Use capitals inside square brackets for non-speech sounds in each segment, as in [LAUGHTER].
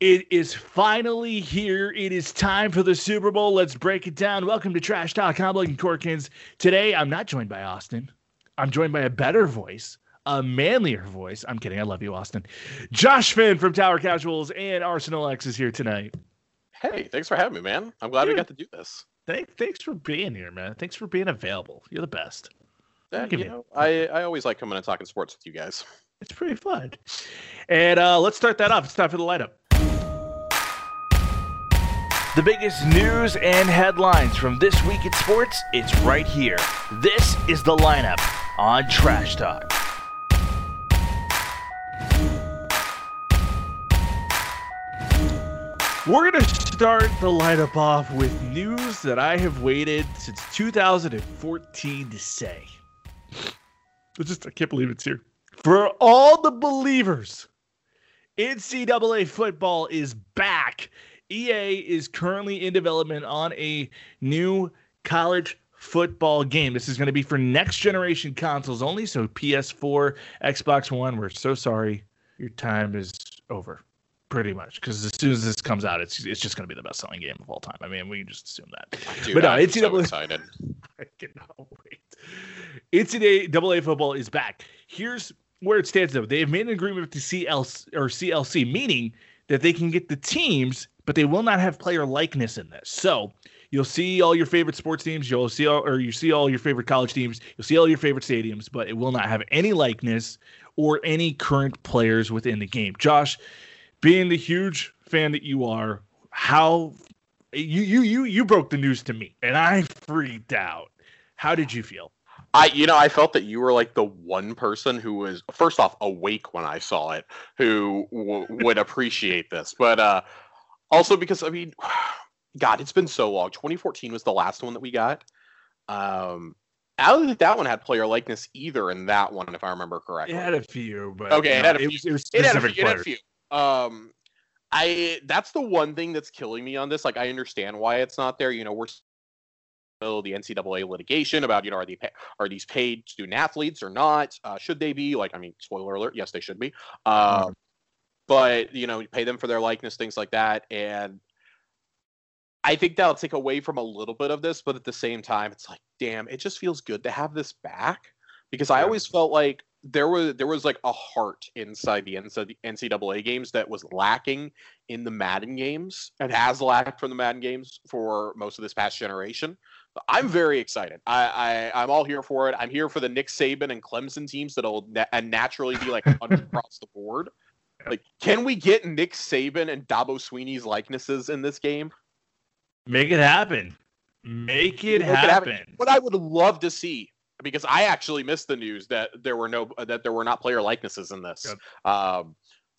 It is finally here. It is time for the Super Bowl. Let's break it down. Welcome to Trash Talk. I'm Logan Corkins. Today, I'm not joined by Austin. I'm joined by a better voice, a manlier voice. I'm kidding. I love you, Austin. Josh Finn from Tower Casuals and Arsenal X is here tonight. Hey, thanks for having me, man. I'm glad Yeah. we got to do this. Thank, thanks for being here, man. Thanks for being available. You're the best. Yeah, you know, I, I always like coming and talking sports with you guys. It's pretty fun. And uh, let's start that off. It's time for the lineup. The biggest news and headlines from this week in sports, it's right here. This is the lineup on Trash Talk. We're going to start the lineup off with news that I have waited since 2014 to say. I just I can't believe it's here. For all the believers, NCAA football is back. EA is currently in development on a new college football game. This is going to be for next generation consoles only. So PS4, Xbox One. We're so sorry. Your time is over, pretty much. Because as soon as this comes out, it's it's just going to be the best selling game of all time. I mean, we can just assume that. Dude, But no, I'm so NCAA excited. [LAUGHS] I cannot wait. Double A football is back. Here's where it stands though. They have made an agreement with the CLC or CLC, meaning that they can get the teams, but they will not have player likeness in this. So you'll see all your favorite sports teams, you'll see all or you see all your favorite college teams, you'll see all your favorite stadiums, but it will not have any likeness or any current players within the game. Josh, being the huge fan that you are, how you you you you broke the news to me and I freaked out. How did you feel? I, you know, I felt that you were like the one person who was first off awake when I saw it, who w- would appreciate this. But uh, also because I mean, [SIGHS] God, it's been so long. 2014 was the last one that we got. Um, I don't think that one had player likeness either in that one, if I remember correctly. It had a few, but Okay, it had a it few. was, it was it had a few. It had a few. Um, I that's the one thing that's killing me on this. Like, I understand why it's not there. You know, we're still the NCAA litigation about you know are they are these paid student athletes or not? Uh, should they be? Like, I mean, spoiler alert, yes, they should be. Um, but you know, you pay them for their likeness, things like that, and I think that'll take away from a little bit of this. But at the same time, it's like, damn, it just feels good to have this back because I always felt like there was there was like a heart inside the NCAA games that was lacking in the Madden games and has lacked from the Madden games for most of this past generation. I'm very excited. I, I I'm all here for it. I'm here for the Nick Saban and Clemson teams that'll na- and naturally be like [LAUGHS] across the board. Like, can we get Nick Saban and Dabo Swinney's likenesses in this game? Make it happen. Make it Make it happen. happen. What I would love to see, because I actually missed the news that there were no that there were not player likenesses in this. Um,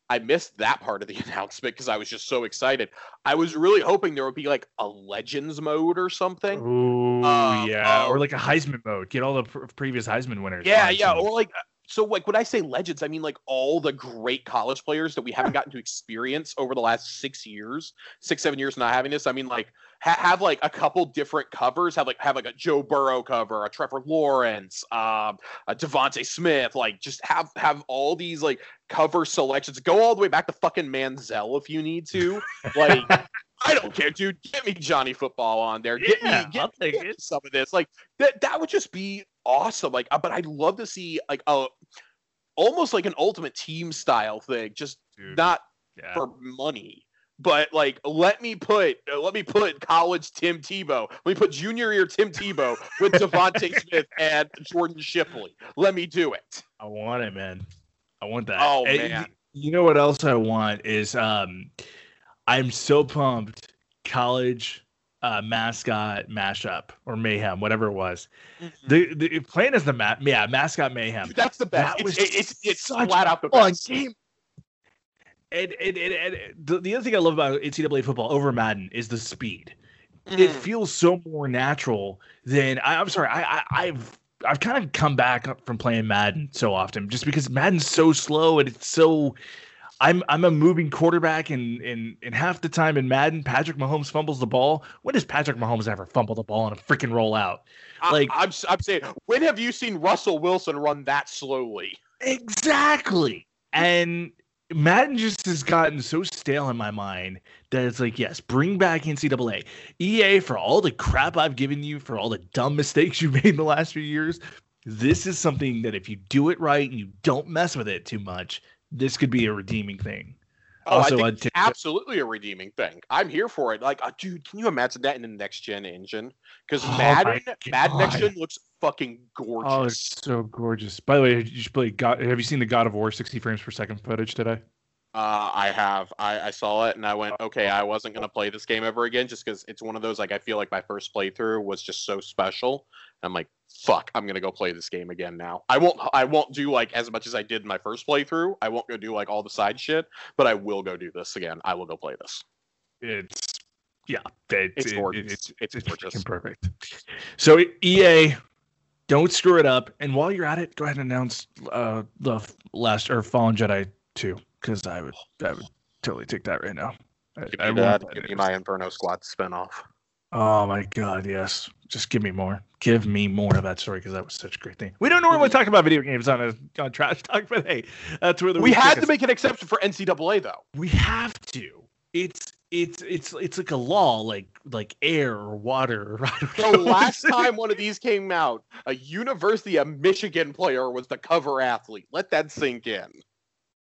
I missed that part of the [LAUGHS] announcement because I was just so excited. I was really hoping there would be like a Legends mode or something. Ooh, Uh, yeah, uh, or like a Heisman mode. Get all the pr- previous Heisman winners. Yeah, yeah, or like so like when I say legends, I mean like all the great college players that we haven't gotten to experience over the last six years, six seven years not having this. I mean like ha- have like a couple different covers. Have like have like a Joe Burrow cover, a Trevor Lawrence, um, a DeVonta Smith. Like just have have all these like cover selections. Go all the way back to fucking Manziel if you need to. Like. [LAUGHS] I don't care, dude. Get me Johnny Football on there. Get Yeah, me, get, I'll take get it. some of this. Like that, that would just be awesome. Like, uh, but I'd love to see like a almost like an ultimate team style thing. Just Dude, not yeah. for money, but like let me put uh, let me put college Tim Tebow. Let me put junior year Tim Tebow with DeVonta [LAUGHS] Smith and Jordan Shipley. Let me do it. I want it, man. I want that. Oh, And man. y- You know what else I want is um I'm so pumped college uh mascot mashup or mayhem, whatever it was. The the playing as the ma- yeah, mascot mayhem. Dude, that's the best. That It's, was it's it's such flat out the fun best. game. And, and, and, and the, the other thing I love about NCAA football over Madden is the speed. It Mm. feels so more natural than I, I'm sorry. I, I I've I've kind of come back from playing Madden so often just because Madden's so slow and it's so. I'm I'm a moving quarterback and and and half the time in Madden, Patrick Mahomes fumbles the ball. When does Patrick Mahomes ever fumble the ball on a freaking roll out? I- like- I'm I'm saying, when have you seen Russell Wilson run that slowly? Exactly. And Madden just has gotten so stale in my mind that it's like, yes, bring back NCAA. EA, for all the crap I've given you, for all the dumb mistakes you've made in the last few years, this is something that if you do it right and you don't mess with it too much, this could be a redeeming thing. Oh, also, I think it's absolutely a redeeming thing. I'm here for it. Like, uh, dude, can you imagine that in the next gen engine? Because oh Madden, Madden next gen looks fucking gorgeous. Oh, it's so gorgeous. By the way, you should play God. Have you seen the God of War 60 frames per second footage today? Uh, I have. I, I saw it and I went, okay, I wasn't gonna play this game ever again, just because it's one of those like I feel like my first playthrough was just so special. I'm like, fuck, I'm gonna go play this game again now. I won't. I won't do like as much as I did in my first playthrough. I won't go do like all the side shit, but I will go do this again. I will go play this. It's yeah, it, it's gorgeous. It's it's, it's gorgeous. perfect. So EA, don't screw it up. And while you're at it, go ahead and announce uh, the last or Fallen Jedi two because I would I would totally take that right now. I, give me I that. Give me my Inferno Squad spinoff. Oh my god, yes. Just give me more. Give me more of that story because that was such a great thing. We don't normally talk about video games on a on trash talk, but hey, that's where the we had to make an exception for NCAA though. We have to. It's it's it's it's like a law, like like air or water. [LAUGHS] The last time one of these came out, a University of Michigan player was the cover athlete. Let that sink in.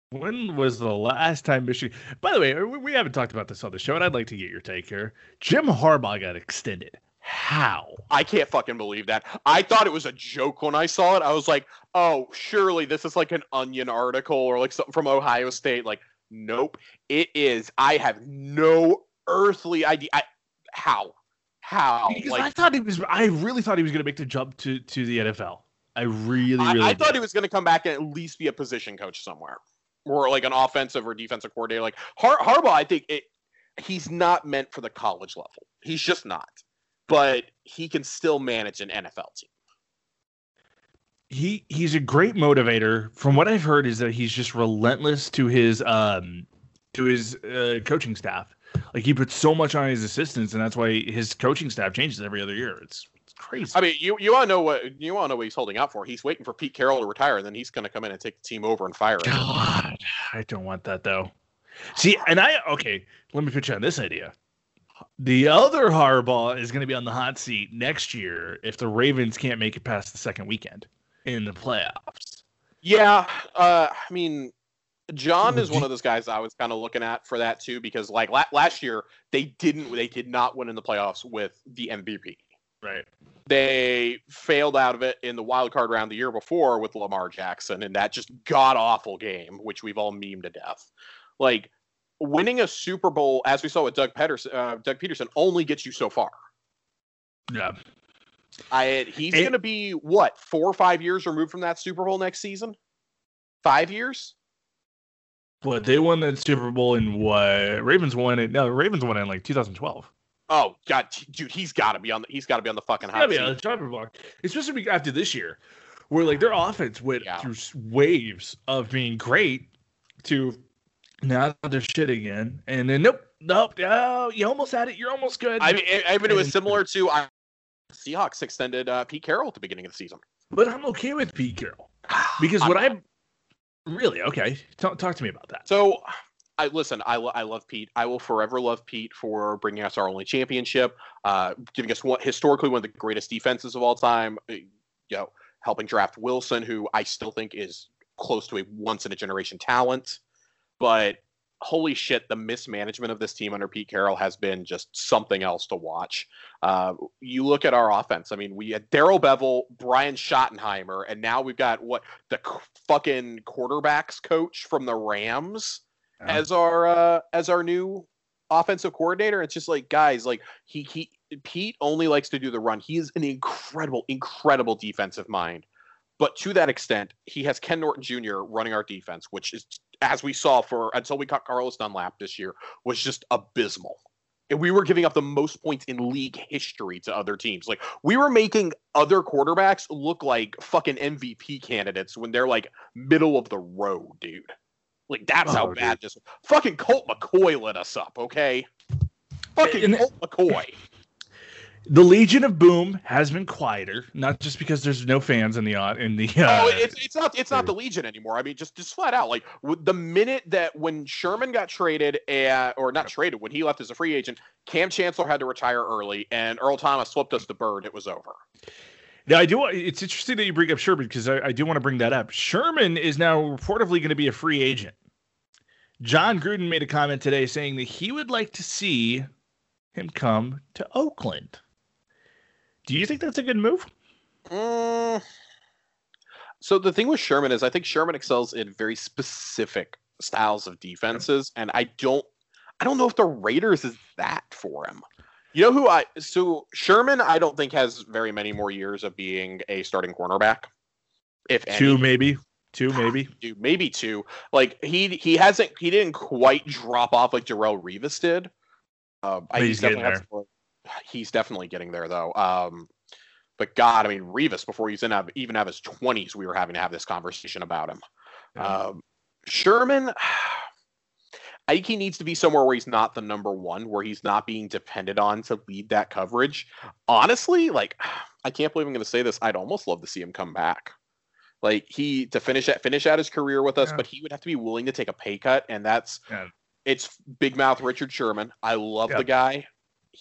When was the last time Michigan? By the way, we haven't talked about this on the show, and I'd like to get your take here. Jim Harbaugh got extended. How? I can't fucking believe that. I thought it was a joke when I saw it. I was like, oh, surely this is like an Onion article or like something from Ohio State. Like, nope, it is. I have no earthly idea. I, how? How? Because like, I thought he was. I really thought he was going to make the jump to to the NFL. I really, really. I, I thought he was going to come back and at least be a position coach somewhere or like an offensive or defensive coordinator. Like Har- Harbaugh, I think it, he's not meant for the college level. He's just not. But he can still manage an NFL team. He he's a great motivator. From what I've heard, is that he's just relentless to his um to his uh, coaching staff. Like he puts so much on his assistants, and that's why his coaching staff changes every other year. It's crazy. I mean, you you want to know what you want to know what he's holding out for? He's waiting for Pete Carroll to retire, and then he's going to come in and take the team over and fire him. God, I don't want that though. See, and I okay. Let me pitch you on this idea. The other Harbaugh is going to be on the hot seat next year if the Ravens can't make it past the second weekend in the playoffs. Yeah, uh, I mean, John is one of those guys I was kind of looking at for that too because like la- last year they didn't they did not win in the playoffs with the MVP. Right. They failed out of it in the wild card round the year before with Lamar Jackson and that just god awful game, which we've all memed to death. Like winning a Super Bowl, as we saw with Doug Pederson, uh, Doug Pederson only gets you so far. Yeah. I he's going to be what four or five years removed from that Super Bowl next season. Five years. What they won that Super Bowl in what? Ravens won it. No, Ravens won it in like 2012. Oh God, dude, he's got to be on. The, he's got to be on the fucking hot seat. the chopping block, especially after this year, where like their offense went yeah. through waves of being great to now they're shit again, and then nope, nope, oh, you almost had it. You're almost good. I mean, I mean, it was similar to I, Seahawks extended uh, Pete Carroll at the beginning of the season. But I'm okay with Pete Carroll because what I'm really okay. Talk, talk to me about that. So I listen. I, I love Pete. I will forever love Pete for bringing us our only championship, uh, giving us what historically one of the greatest defenses of all time. Uh, you know, helping draft Wilson, who I still think is close to a once in a generation talent. But holy shit, the mismanagement of this team under Pete Carroll has been just something else to watch. Uh, you look at our offense. I mean, we had Darrell Bevell, Brian Schottenheimer, and now we've got what the fucking quarterbacks coach from the Rams as our uh, as our new offensive coordinator. It's just like guys, like he he Pete only likes to do the run. He is an incredible, incredible defensive mind. But to that extent, he has Ken Norton Jr. running our defense, which is, as we saw for until we caught Carlos Dunlap this year, was just abysmal. And we were giving up the most points in league history to other teams. Like we were making other quarterbacks look like fucking MVP candidates when they're like middle of the road, dude. Like that's oh, how bad dude. this fucking Colt McCoy lit us up, okay? Fucking and Colt McCoy. The Legion of Boom has been quieter, not just because there's no fans in the in the. Uh, oh, it's it's not it's not the Legion anymore. I mean, just just flat out, like the minute that when Sherman got traded, uh, or not traded, when he left as a free agent, Kam Chancellor had to retire early, and Earl Thomas swept us the bird. It was over. Now I do. It's interesting that you bring up Sherman because I, I do want to bring that up. Sherman is now reportedly going to be a free agent. Jon Gruden made a comment today saying that he would like to see him come to Oakland. Do you think that's a good move? Mm. So the thing with Sherman is, I think Sherman excels in very specific styles of defenses, and I don't, I don't know if the Raiders is that for him. You know who I? So Sherman, I don't think has very many more years of being a starting cornerback. If two, any. maybe two, maybe [SIGHS] Dude, maybe two. Like he he hasn't he didn't quite drop off like Darrelle Revis did. Um, I he's, he's definitely he's definitely getting there though. Um, but God, I mean, Revis before he's in have, even have his twenties, we were having to have this conversation about him. Yeah. Um, Sherman, [SIGHS] I think he needs to be somewhere where he's not the number one, where he's not being depended on to lead that coverage. Honestly, like [SIGHS] I can't believe I'm going to say this. I'd almost love to see him come back. Like he to finish at finish out his career with us, yeah. but he would have to be willing to take a pay cut, and that's yeah. it's big mouth Richard Sherman. I love the guy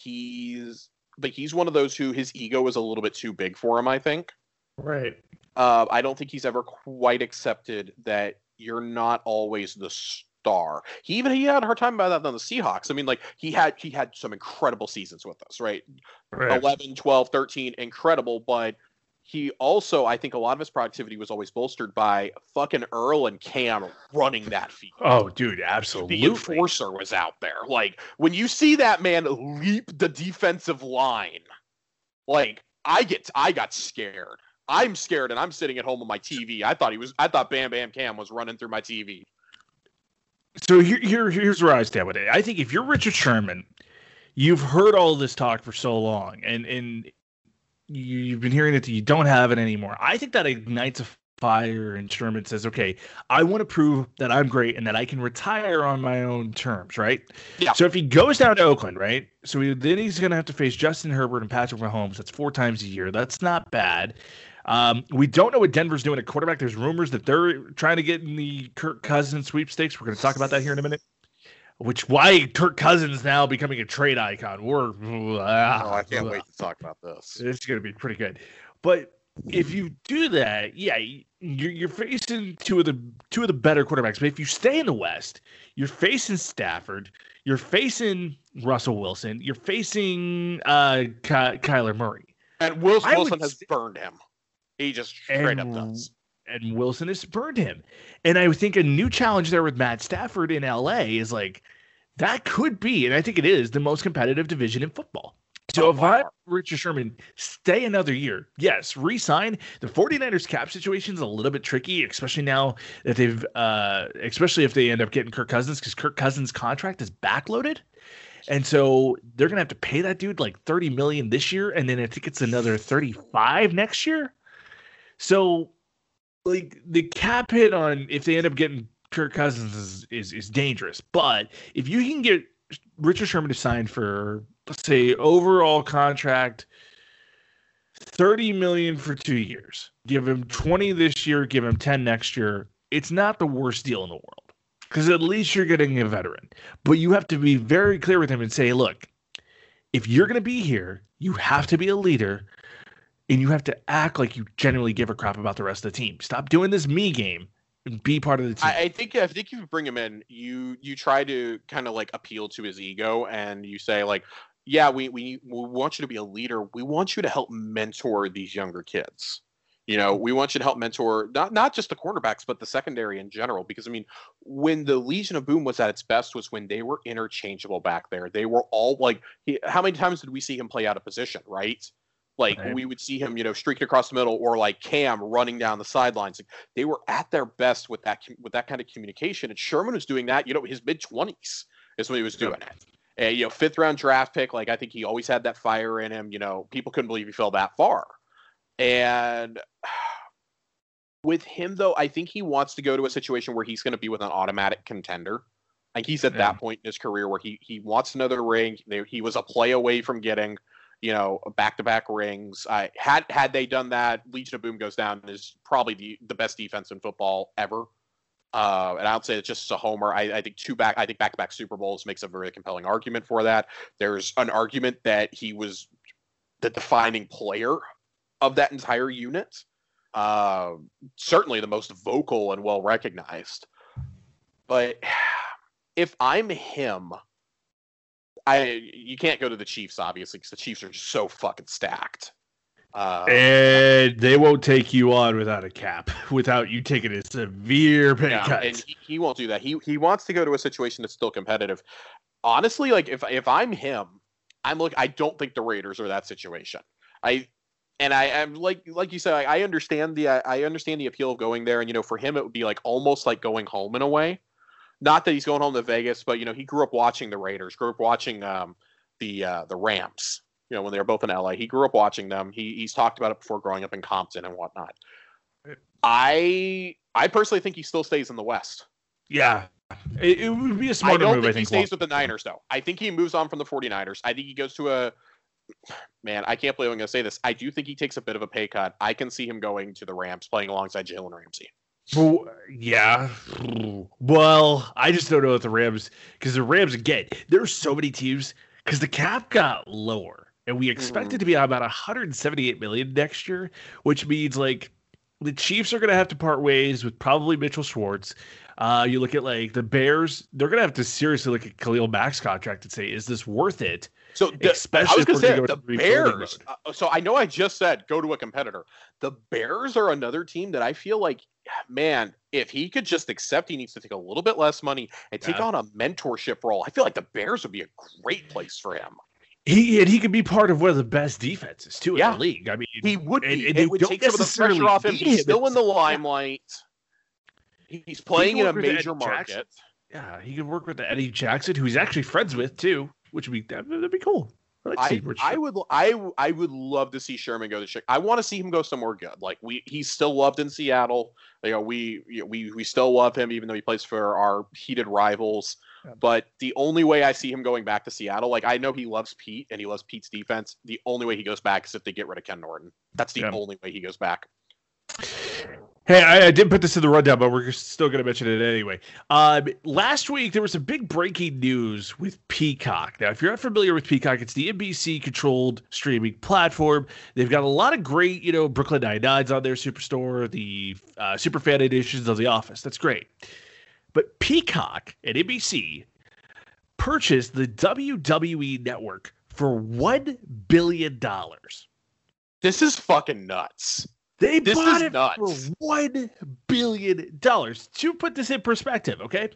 he's but he's one of those who his ego is a little bit too big for him. I think. Right. Uh, I don't think he's ever quite accepted that you're not always the star. He even he had a hard time about that on the Seahawks. I mean, like he had he had some incredible seasons with us, right? right. 11, 12, 13, incredible, but he also, I think, a lot of his productivity was always bolstered by fucking Earl and Kam running that field. Oh, dude, absolutely. The enforcer was out there. Like when you see that man leap the defensive line, like I get, I got scared. I'm scared, and I'm sitting at home on my TV. I thought he was, I thought Bam Bam Kam was running through my TV. So here, here here's where I stand with it. I think if you're Richard Sherman, you've heard all this talk for so long, and and you've been hearing it you don't have it anymore. I think that ignites a fire and Sherman says, okay, I want to prove that I'm great and that I can retire on my own terms, right? Yeah. So if he goes down to Oakland, right? So he, then he's going to have to face Justin Herbert and Patrick Mahomes. That's four times a year. That's not bad. Um, we don't know what Denver's doing at quarterback. There's rumors that they're trying to get in the Kirk Cousins sweepstakes. We're going to talk about that here in a minute which why Kirk Cousins now becoming a trade icon. We're oh, I can't uh, wait to talk about this. It's going to be pretty good. But if you do that, yeah, you're, you're facing two of the two of the better quarterbacks. But if you stay in the West, you're facing Stafford, you're facing Russell Wilson, you're facing uh, Ky- Kyler Murray, and Wilson, Wilson has burned him. He just straight up does and Wilson has burned him. And I think a new challenge there with Matt Stafford in LA is like that could be, and I think it is the most competitive division in football. So if. I Richard Sherman stay another year, yes, resign. The 49ers cap situation is a little bit tricky, especially now that they've uh especially if they end up getting Kirk Cousins, because Kirk Cousins' contract is backloaded. And so they're gonna have to pay that dude like 30 million this year, and then I think it's another 35 next year. So like the cap hit on if they end up getting Kirk Cousins is, is, is dangerous. But if you can get Richard Sherman to sign for let's say overall contract 30 million for 2 years. Give him 20 this year, give him 10 next year. It's not the worst deal in the world. Cuz at least you're getting a veteran. But you have to be very clear with him and say, "Look, if you're going to be here, you have to be a leader and you have to act like you genuinely give a crap about the rest of the team. Stop doing this me game and be part of the team. I, I think I think you bring him in, you you try to kind of like appeal to his ego and you say like, yeah, we, we we want you to be a leader. We want you to help mentor these younger kids. You know, we want you to help mentor not not just the quarterbacks, but the secondary in general. Because I mean, when the Legion of Boom was at its best, was when they were interchangeable back there. They were all like, he, how many times did we see him play out of position? Right? Like right. we would see him, you know, streaking across the middle, or like Kam running down the sidelines. Like, they were at their best with that with that kind of communication. And Sherman was doing that. You know, his mid twenties is when he was doing it. And, you know, fifth round draft pick. Like I think he always had that fire in him. You know, people couldn't believe he fell that far. And [SIGHS] with him though, I think he wants to go to a situation where he's going to be with an automatic contender. Like he's at yeah. that point in his career where he he wants another ring. He was a play away from getting you know, back to back rings. I had had they done that, Legion of Boom goes down is probably the, the best defense in football ever. Uh, and I don't say it's just a homer. I, I think two back, I think back to back Super Bowls makes a very compelling argument for that. There's an argument that he was the defining player of that entire unit. Uh, certainly the most vocal and well recognized. But [SIGHS] if I'm him, I you can't go to the Chiefs obviously because the Chiefs are just so fucking stacked. Uh, and they won't take you on without a cap, [LAUGHS] without you taking a severe pay yeah, cut. And he, he, won't do that. He he wants to go to a situation that's still competitive. Honestly, like if if I'm him, I'm like I don't think the Raiders are that situation. I and I am like like you said, I, I understand the I, I understand the appeal of going there, and you know, for him it would be like almost like going home in a way. Not that he's going home to Vegas, but you know, he grew up watching the Raiders, grew up watching um, the uh, the Rams. You know, when they were both in LA, he grew up watching them. He he's talked about it before growing up in Compton and whatnot. I I personally think he still stays in the West. Yeah, it, it would be a smart move. Think I think he stays with the Niners though. I think he moves on from the 49ers. I think he goes to a man. I can't believe I'm going to say this. I do think he takes a bit of a pay cut. I can see him going to the Rams, playing alongside Jalen Ramsey. Yeah. Well, I just don't know what the Rams because the Rams again. There's so many teams because the cap got lower, and we expect mm. it to be about 178 million next year, which means like the Chiefs are going to have to part ways with probably Mitchell Schwartz. Uh, you look at like the Bears; they're going to have to seriously look at Khalil Mack's contract and say, "Is this worth it?" So the, especially I was going to say the Bears. Uh, so I know I just said go to a competitor. The Bears are another team that I feel like, man, if he could just accept, he needs to take a little bit less money and take yeah. on a mentorship role. I feel like the Bears would be a great place for him. He and he could be part of one of the best defenses too yeah. in the league. I mean, he would. Be. And, and it would take some of the pressure off him. He's still in the limelight. He's playing in a major market. Jackson. Yeah, he could work with Eddie Jackson, who he's actually friends with too which would be that'd be cool. I, I, would I I would love to see Sherman go to Chicago. I want to see him go somewhere good. Like we he's still loved in Seattle. You know, we we we still love him even though he plays for our heated rivals. Yeah. But the only way I see him going back to Seattle, like I know he loves Pete and he loves Pete's defense. The only way he goes back is if they get rid of Ken Norton. That's the yeah. only way he goes back. Hey, I, I, didn't put this in the rundown, but we're still going to mention it anyway. Um, last week, there was a big breaking news with Peacock. Now, if you're not familiar with Peacock, it's the NBC controlled streaming platform. They've got a lot of great, you know, Brooklyn Nine-Nines on their Superstore, the uh, super fan editions of The Office. That's great. But Peacock and NBC purchased the WWE network for $1 billion. This is fucking nuts. They this bought it nuts. for one billion dollars. To put this in perspective, okay,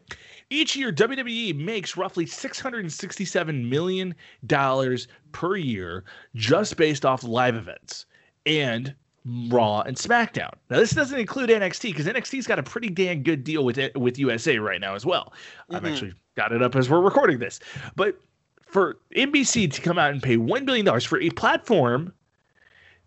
each year WWE makes roughly six hundred and sixty-seven million dollars per year just based off live events and Raw and SmackDown. Now, this doesn't include NXT because NXT's got a pretty damn good deal with it, with USA right now as well. Mm-hmm. I've actually got it up as we're recording this, but for NBC to come out and pay one billion dollars for a platform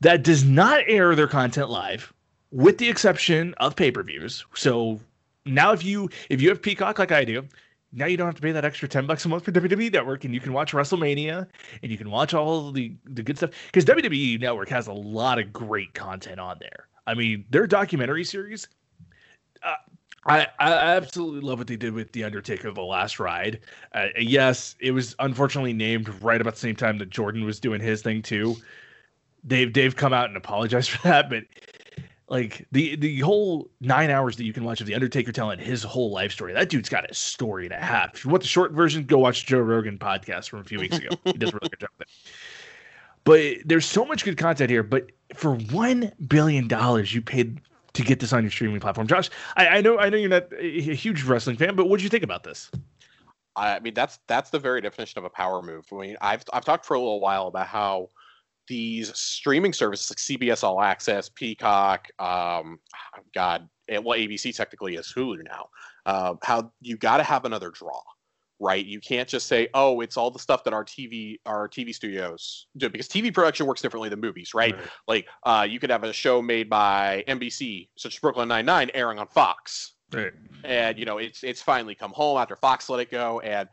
that does not air their content live, with the exception of pay per views. So now, if you if you have Peacock like I do, now you don't have to pay that extra 10 bucks a month for WWE Network and you can watch WrestleMania and you can watch all the the good stuff cuz WWE Network has a lot of great content on there. I mean, their documentary series uh, I, I absolutely love what they did with The Undertaker The Last Ride. Uh, yes, it was unfortunately named right about the same time that Jordan was doing his thing too they've they've come out and apologized [LAUGHS] for that, but like the the whole nine hours that you can watch of the Undertaker telling his whole life story, that dude's got a story and a half. If you want the short version, go watch Joe Rogan podcast from a few weeks ago. [LAUGHS] he does a really good job there. But there's so much good content here. But for one billion dollars, you paid to get this on your streaming platform. Josh, I, I know I know you're not a huge wrestling fan, but what do you think about this? I mean, that's that's the very definition of a power move. I mean, I've I've talked for a little while about how these streaming services like CBS All Access, Peacock, um, God, well, ABC technically is Hulu now. Uh, how you got to have another draw, right? You can't just say, "Oh, it's all the stuff that our TV our TV studios do," because TV production works differently than movies, right? right. Like, uh, you could have a show made by NBC, such as Brooklyn Nine Nine, airing on Fox, right? And you know, it's it's finally come home after Fox let it go, and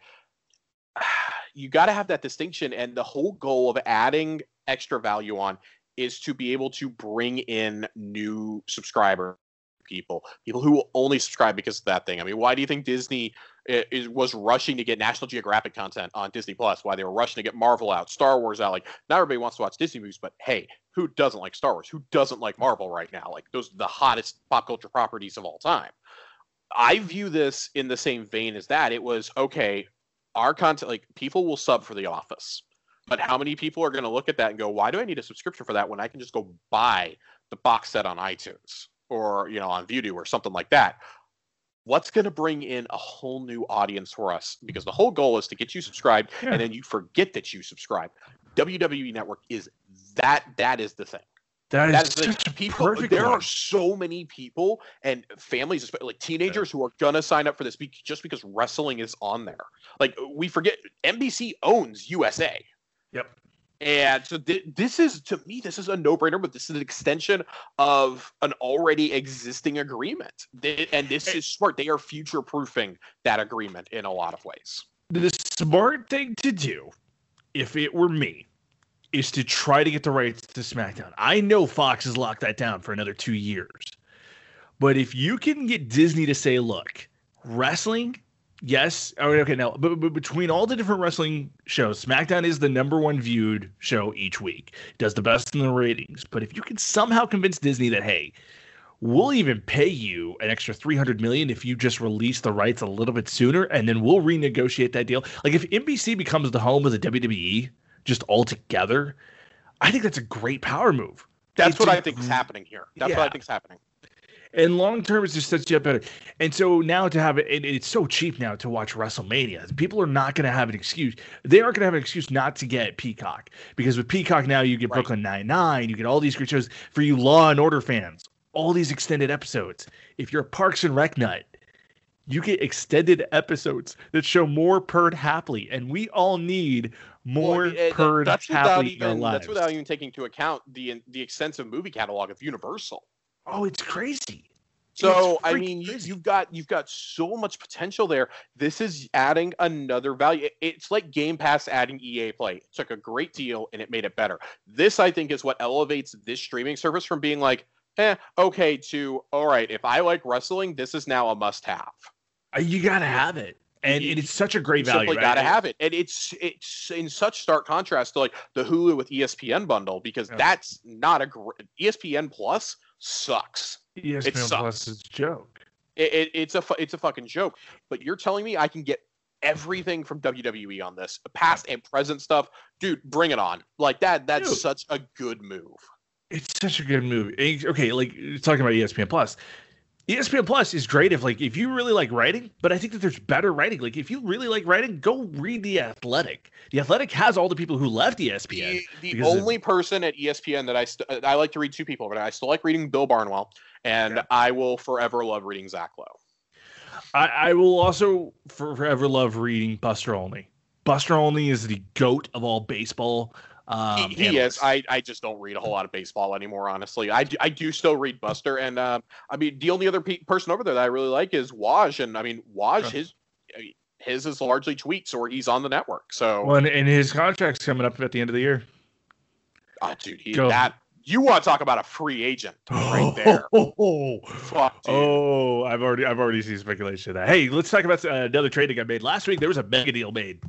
you got to have that distinction. And the whole goal of adding extra value on is to be able to bring in new subscriber people, people who will only subscribe because of that thing. I mean, why do you think Disney eh, is, was rushing to get National Geographic content on Disney Plus? Why they were rushing to get Marvel out, Star Wars out? Like, not everybody wants to watch Disney movies, but hey, who doesn't like Star Wars? Who doesn't like Marvel right now? Like, those are the hottest pop culture properties of all time. I view this in the same vein as that. It was okay, our content, like, people will sub for The Office. But how many people are going to look at that and go, why do I need a subscription for that when I can just go buy the box set on iTunes? or you know on Vudu or something like that. What's going to bring in a whole new audience for us? Because the whole goal is to get you subscribed, yeah. and then you forget that you subscribe. WWE Network is that. That is the thing. That is, that is the people. Perfect there one. are so many people and families, especially like teenagers, who are gonna sign up for this just because wrestling is on there. Like we forget, NBC owns USA. Yep. And so th- this is to me, this is a no-brainer, but this is an extension of an already existing agreement. They, and this is smart. They are future-proofing that agreement in a lot of ways. The smart thing to do, if it were me, is to try to get the rights to SmackDown. I know Fox has locked that down for another two years. But if you can get Disney to say, look, wrestling Yes. Okay. Now, but, but, between all the different wrestling shows, SmackDown is the number one viewed show each week. Does the best in the ratings. But if you can somehow convince Disney that, hey, we'll even pay you an extra 300 million if you just release the rights a little bit sooner, and then we'll renegotiate that deal. Like if NBC becomes the home of the WWE just altogether, I think that's a great power move. That's it's what a, I think is happening here. That's yeah. what I think is happening and long term it just sets you up better. And so now to have it, and it's so cheap now to watch WrestleMania. People are not going to have an excuse. They aren't going to have an excuse not to get Peacock because with Peacock now you get right. Brooklyn Nine Nine, you get all these great shows for you Law and Order fans, all these extended episodes. If you're a Parks and Rec nut, you get extended episodes that show more purred happily, and we all need more well, purred eh, that's happily even, That's without even taking into account the the extensive movie catalog of Universal. Oh, it's crazy. So I mean, you, have got you've got so much potential there. This is adding another value. It's like Game Pass adding EA Play. It took a great deal and it made it better. This I think is what elevates this streaming service from being like, eh, okay, to all right. If I like wrestling, this is now a must-have. Uh, you gotta have it and it's such a great value. Simply right? got to have it, and it's it's in such stark contrast to like the Hulu with ESPN bundle because yeah. that's not a great ESPN Plus sucks. ESPN it sucks. Plus is a joke. It, it, it's a it's a fucking joke. But you're telling me I can get everything from WWE on this, past and present stuff, dude. Bring it on! Like that. That's dude. such a good move. It's such a good move. Okay, like talking about ESPN Plus. ESPN Plus is great if like if you really like writing, but I think that there's better writing. Like if you really like writing, go read The Athletic. The Athletic has all the people who left ESPN. The, the only of, person at ESPN that I st- I like to read two people, but I still like reading Bill Barnwell, and. I will forever love reading Zach Lowe. I, I will also forever love reading Buster Olney. Buster Olney is the goat of all baseball um, he, he is. I, I just don't read a whole lot of baseball anymore, honestly. I do, I do still read Buster, and um, I mean the only other pe- person over there that I really like is Woj, and I mean Woj, his his is largely tweets or he's on the network. So well, and, and his contract's coming up at the end of the year. Oh, dude, he, that you want to talk about a free agent [LAUGHS] right there? Oh, Fuck, oh, I've already I've already seen speculation of that. Hey, let's talk about uh, another trade that got made last week. There was a mega deal made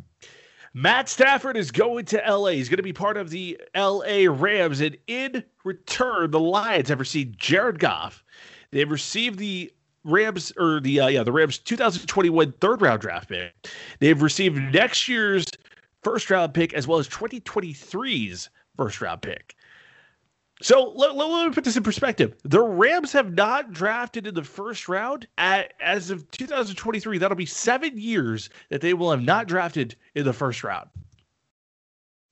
Matt Stafford is going to LA. He's going to be part of the LA Rams. And in return, the Lions have received Jared Goff. They've received the Rams or the uh, yeah the Rams 2021 third round draft pick. They've received next year's first round pick as well as 2023's first round pick. So let, let, let, me put this in perspective. The Rams have not drafted in the first round at, as of 2023. That'll be seven years that they will have not drafted in the first round.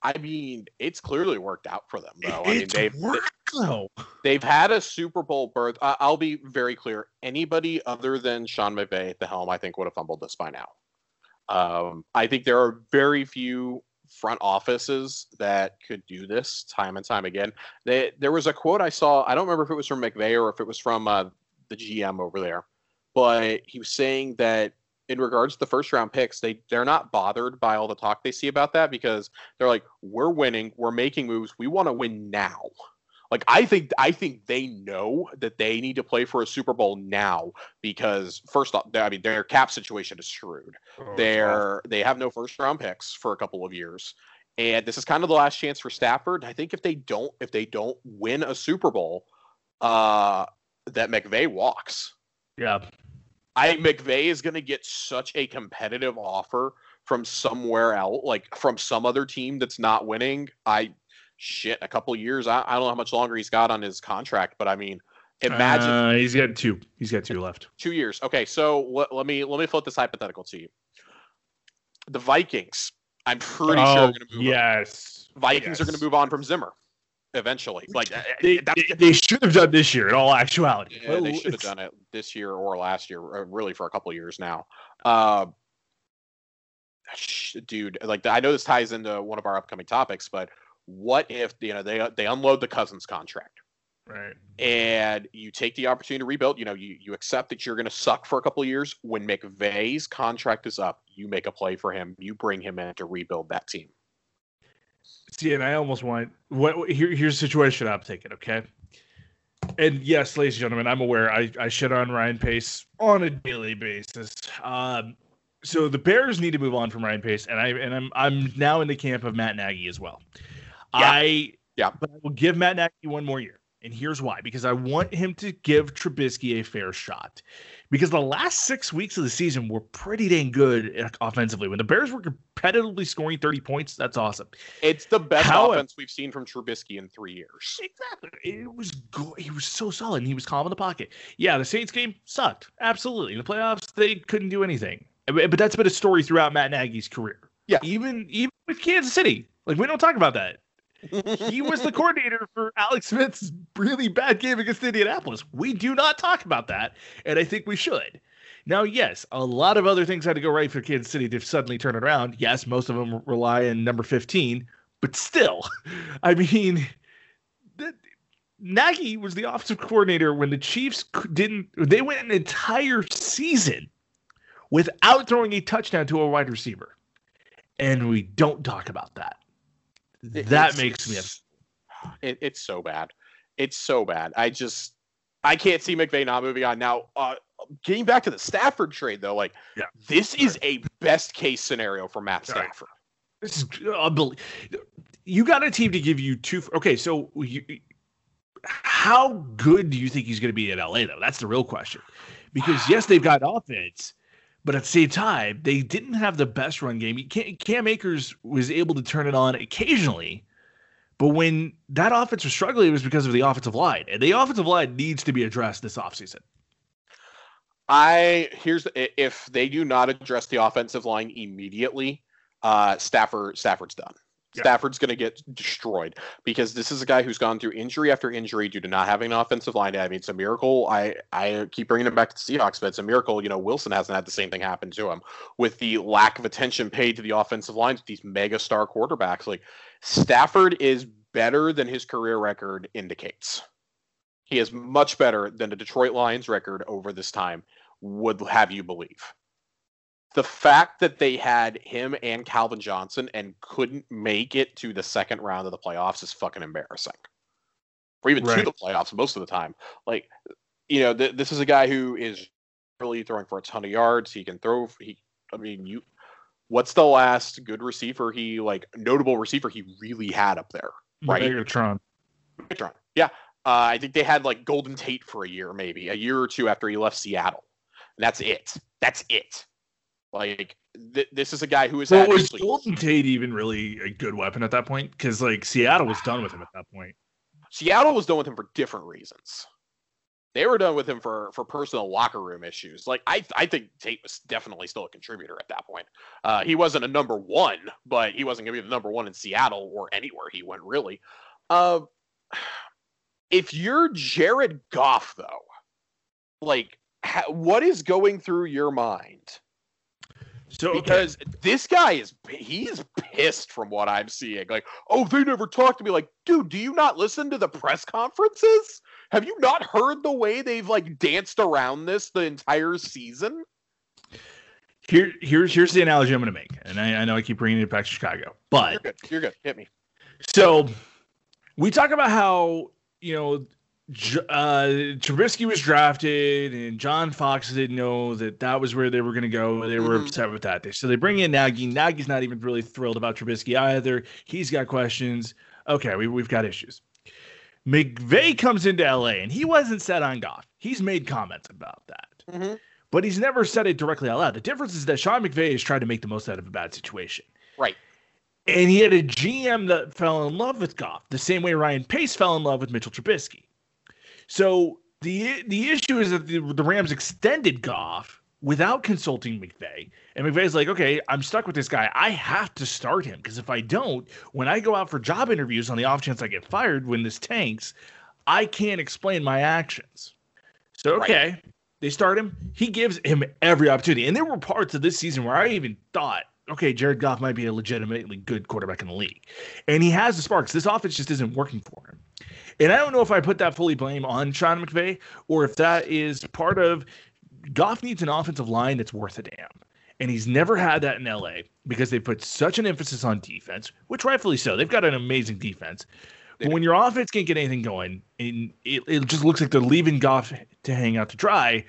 I mean, it's clearly worked out for them, though. I mean, they've worked, though. they've had a Super Bowl berth. I'll be very clear. Anybody other than Sean McVay at the helm, I think, would have fumbled this by now. Um, I think there are very few front offices that could do this time and time again. They, there was a quote I saw. I don't remember if it was from McVay or if it was from uh, the GM over there, but he was saying that in regards to the first round picks, they they're not bothered by all the talk they see about that because they're like, we're winning, we're making moves, we want to win now. Like I think I think they know that they need to play for a Super Bowl now because first off, I mean their cap situation is screwed. Oh, They're they have no first round picks for a couple of years. And this is kind of the last chance for Stafford. I think if they don't if they don't win a Super Bowl, uh that McVay walks. yeah. I McVay is going to get such a competitive offer from somewhere else, like from some other team that's not winning. I shit, a couple years. I, I don't know how much longer he's got on his contract, but I mean, imagine Uh, he's got two. He's got two left. two years. Okay, so let, let me let me float this hypothetical to you. The Vikings, I'm pretty sure, are oh, going to move. yes. Vikings are going to move on from Zimmer eventually. Like uh, They, that's they, they should have done this year in all actuality. Yeah, they should have done it this year or last year, or really for a couple years now. Uh, dude, like I know this ties into one of our upcoming topics, but what if you know they they unload the Cousins contract Right. and you take the opportunity to rebuild? You know, you you accept that you're going to suck for a couple of years. When McVay's contract is up, you make a play for him. You bring him in to rebuild that team. See, and I almost want what here, here's the situation I'm taking, okay? And yes, ladies and gentlemen, I'm aware I, I shit on Ryan Pace on a daily basis. Um, so the Bears need to move on from Ryan Pace, and I and I'm I'm now in the camp of Matt Nagy as well. Yeah. I Yeah. but I will give Matt Nagy one more year. And here's why because I want him to give Trubisky a fair shot. Because the last six weeks of the season were pretty dang good offensively. When the Bears were competitively scoring 30 points, that's awesome. It's the best However- offense we've seen from Trubisky in three years. Exactly. It was good. He was so solid. And he was calm in the pocket. Yeah, the Saints game sucked. Absolutely. In the playoffs, they couldn't do anything. But but that's been a story throughout Matt Nagy's career. Yeah. Even even with Kansas City. Like we don't talk about that. He was the coordinator for Alex Smith's really bad game against Indianapolis. We do not talk about that, and I think we should. Now, yes, a lot of other things had to go right for Kansas City to suddenly turn it around. Yes, most of them rely on number 15, but still, [LAUGHS] I mean, Nagy was the offensive coordinator when the Chiefs didn't, they went an entire season without throwing a touchdown to a wide receiver. And we don't talk about that. That it's- makes me it's- It, it's so bad. It's so bad. I just I can't see McVay not moving on. Now, uh, getting back to the Stafford trade though, like Yeah. this is a best case scenario for Matt. Stafford. This is unbelievable. You got a team to give you two. Okay, so you, how good do you think he's going to be in LA though? That's the real question. Because yes, they've got offense, but at the same time, they didn't have the best run game. Cam, Akers was able to turn it on occasionally, but when that offense was struggling, it was because of the offensive line, and the offensive line needs to be addressed this offseason. I here's if they do not address the offensive line immediately, uh, Stafford Stafford's done. Stafford's going to get destroyed because this is a guy who's gone through injury after injury due to not having an offensive line. I mean, it's a miracle. I I keep bringing him back to the Seahawks, but it's a miracle. You know, Wilson hasn't had the same thing happen to him with the lack of attention paid to the offensive lines with these mega star quarterbacks. Like Stafford is better than his career record indicates. He is much better than the Detroit Lions record over this time would have you believe. The fact that they had him and Calvin Johnson and couldn't make it to the second round of the playoffs is fucking embarrassing. Or even to the playoffs most of the time. Like, you know, th- this is a guy who is really throwing for a ton of yards. He can throw. He, I mean, you. What's the last good receiver he like notable receiver he really had up there? Right. Megatron. Megatron. Yeah. Uh, I think they had like Golden Tate for a year, maybe a year or two after he left Seattle. And that's it. That's it. Like th- this is a guy who is Well, was actually Golden Tate even really a good weapon at that point? Because like Seattle was done with him at that point. Seattle was done with him for different reasons. They were done with him for for personal locker room issues. Like I I think Tate was definitely still a contributor at that point. Uh, he wasn't a number one, but he wasn't going to be the number one in Seattle or anywhere he went really. Uh, if you're Jared Goff though, like ha- what is going through your mind? So because uh, this guy is he is pissed from what I'm seeing. Like, oh, they never talked to me. Like, dude, do you not listen to the press conferences? Have you not heard the way they've like danced around this the entire season? Here, here's here's the analogy I'm going to make, and I, I know I keep bringing it back to Chicago, but You're good. You're good. Hit me. So we talk about how you know uh, Trubisky was drafted, and John Fox didn't know that that was where they were going to go. They were Mhm. upset with that. They, so they bring in Nagy. Nagy's not even really thrilled about Trubisky either. He's got questions. Okay, we, we've got issues. McVay comes into LA, and he wasn't set on Goff. He's made comments about that Mhm. but he's never said it directly out loud. The difference is that Sean McVay has tried to make the most out of a bad situation. Right. And he had a GM that fell in love with Goff, the same way Ryan Pace fell in love with Mitchell Trubisky. So the the issue is that the, the Rams extended Goff without consulting McVay. And McVay's like, okay, I'm stuck with this guy. I have to start him because if I don't, when I go out for job interviews on the off chance I get fired when this tanks, I can't explain my actions. So Right. okay, they start him. He gives him every opportunity. And there were parts of this season where I even thought, okay, Jared Goff might be a legitimately good quarterback in the league. And he has the sparks. This offense just isn't working for him. And I don't know if I put that fully blame on Sean McVay or if that is part of Goff needs an offensive line that's worth a damn. And he's never had that in LA because they put such an emphasis on defense, which rightfully so. They've got an amazing defense. But when your offense can't get anything going and it, it just looks like they're leaving Goff to hang out to dry,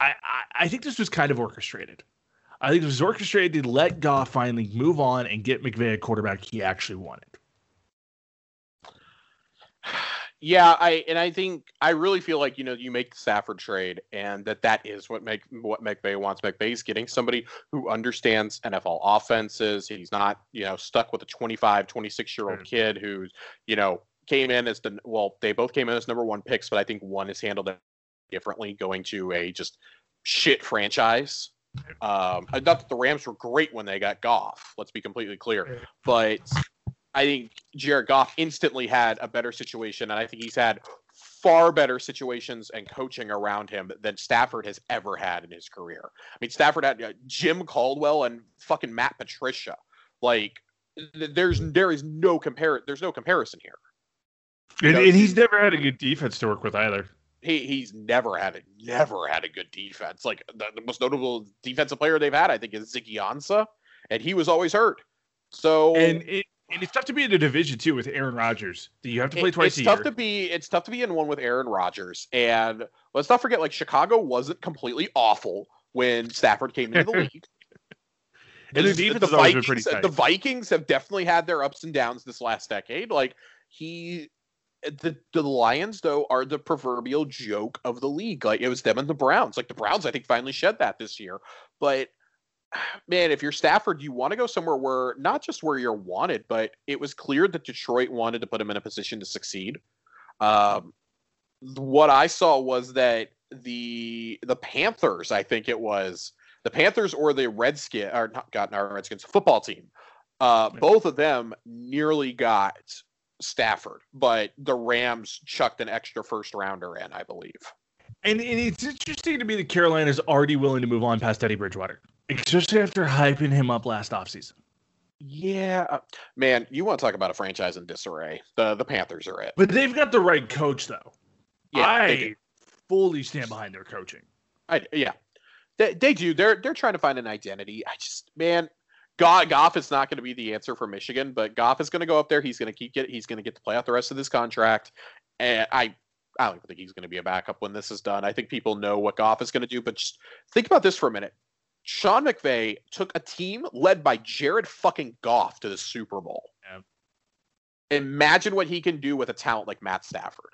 I, I, I think this was kind of orchestrated. I think it was orchestrated to let Goff finally move on and get McVay a quarterback he actually wanted. Yeah, I and I think I really feel like you know you make the Stafford trade, and that that is what make what McVay wants. McVay's getting somebody who understands NFL offenses. He's not you know stuck with a 25, 26 year old Mm. kid who's you know came in as the well they both came in as number one picks, but I think one is handled differently going to a just shit franchise. Um, I thought that the Rams were great when they got Goff. Let's be completely clear, but I think Jared Goff instantly had a better situation, and I think he's had far better situations and coaching around him than Stafford has ever had in his career. I mean, Stafford had uh, Jim Caldwell and fucking Matt Patricia. Like, th- there's there is no compare there's no comparison here. And, No, and he's he's- never had a good defense to work with either. He he's never had a never had a good defense. Like the, the most notable defensive player they've had, I think, is Ziggy Ansah, and he was always hurt. So And it, and it's tough to be in a division too with Aaron Rodgers. You have to play It- twice it's a tough year. to be it's tough to be in one with Aaron Rodgers. And let's not forget, like Chicago wasn't completely awful when Stafford came into the [LAUGHS] league. And The- the been Vikings, the Vikings have definitely had their ups and downs this last decade. Like he the the Lions though are the proverbial joke of the league. Like it was them and the Browns. Like the Browns, I think finally shed that this year. But man, if you're Stafford, you want to go somewhere where not just where you're wanted, but it was clear that Detroit wanted to put him in a position to succeed. Um, what I saw was that the the Panthers, I think it was the Panthers or the Redskins, or not got not Redskins football team. Uh, Yeah. both of them nearly got Stafford, but the Rams chucked an extra first rounder in, I believe. And, and it's interesting to me that Carolina is already willing to move on past Teddy Bridgewater, especially after hyping him up last offseason. Yeah, uh, man, you want to talk about a franchise in disarray? The the Panthers are it. But they've got the right coach, though. Yeah, I fully stand behind their coaching. I, yeah, they, they do. They're they're trying to find an identity. I just man, Goff, Goff is not going to be the answer for Michigan, but Goff is going to go up there. He's going to keep get. He's going to get to play out the rest of this contract, and I. I don't think he's going to be a backup when this is done. I think people know what Goff is going to do, but just think about this for a minute. Sean McVay took a team led by Jared fucking Goff to the Super Bowl. Yeah. Imagine what he can do with a talent like Matt Stafford.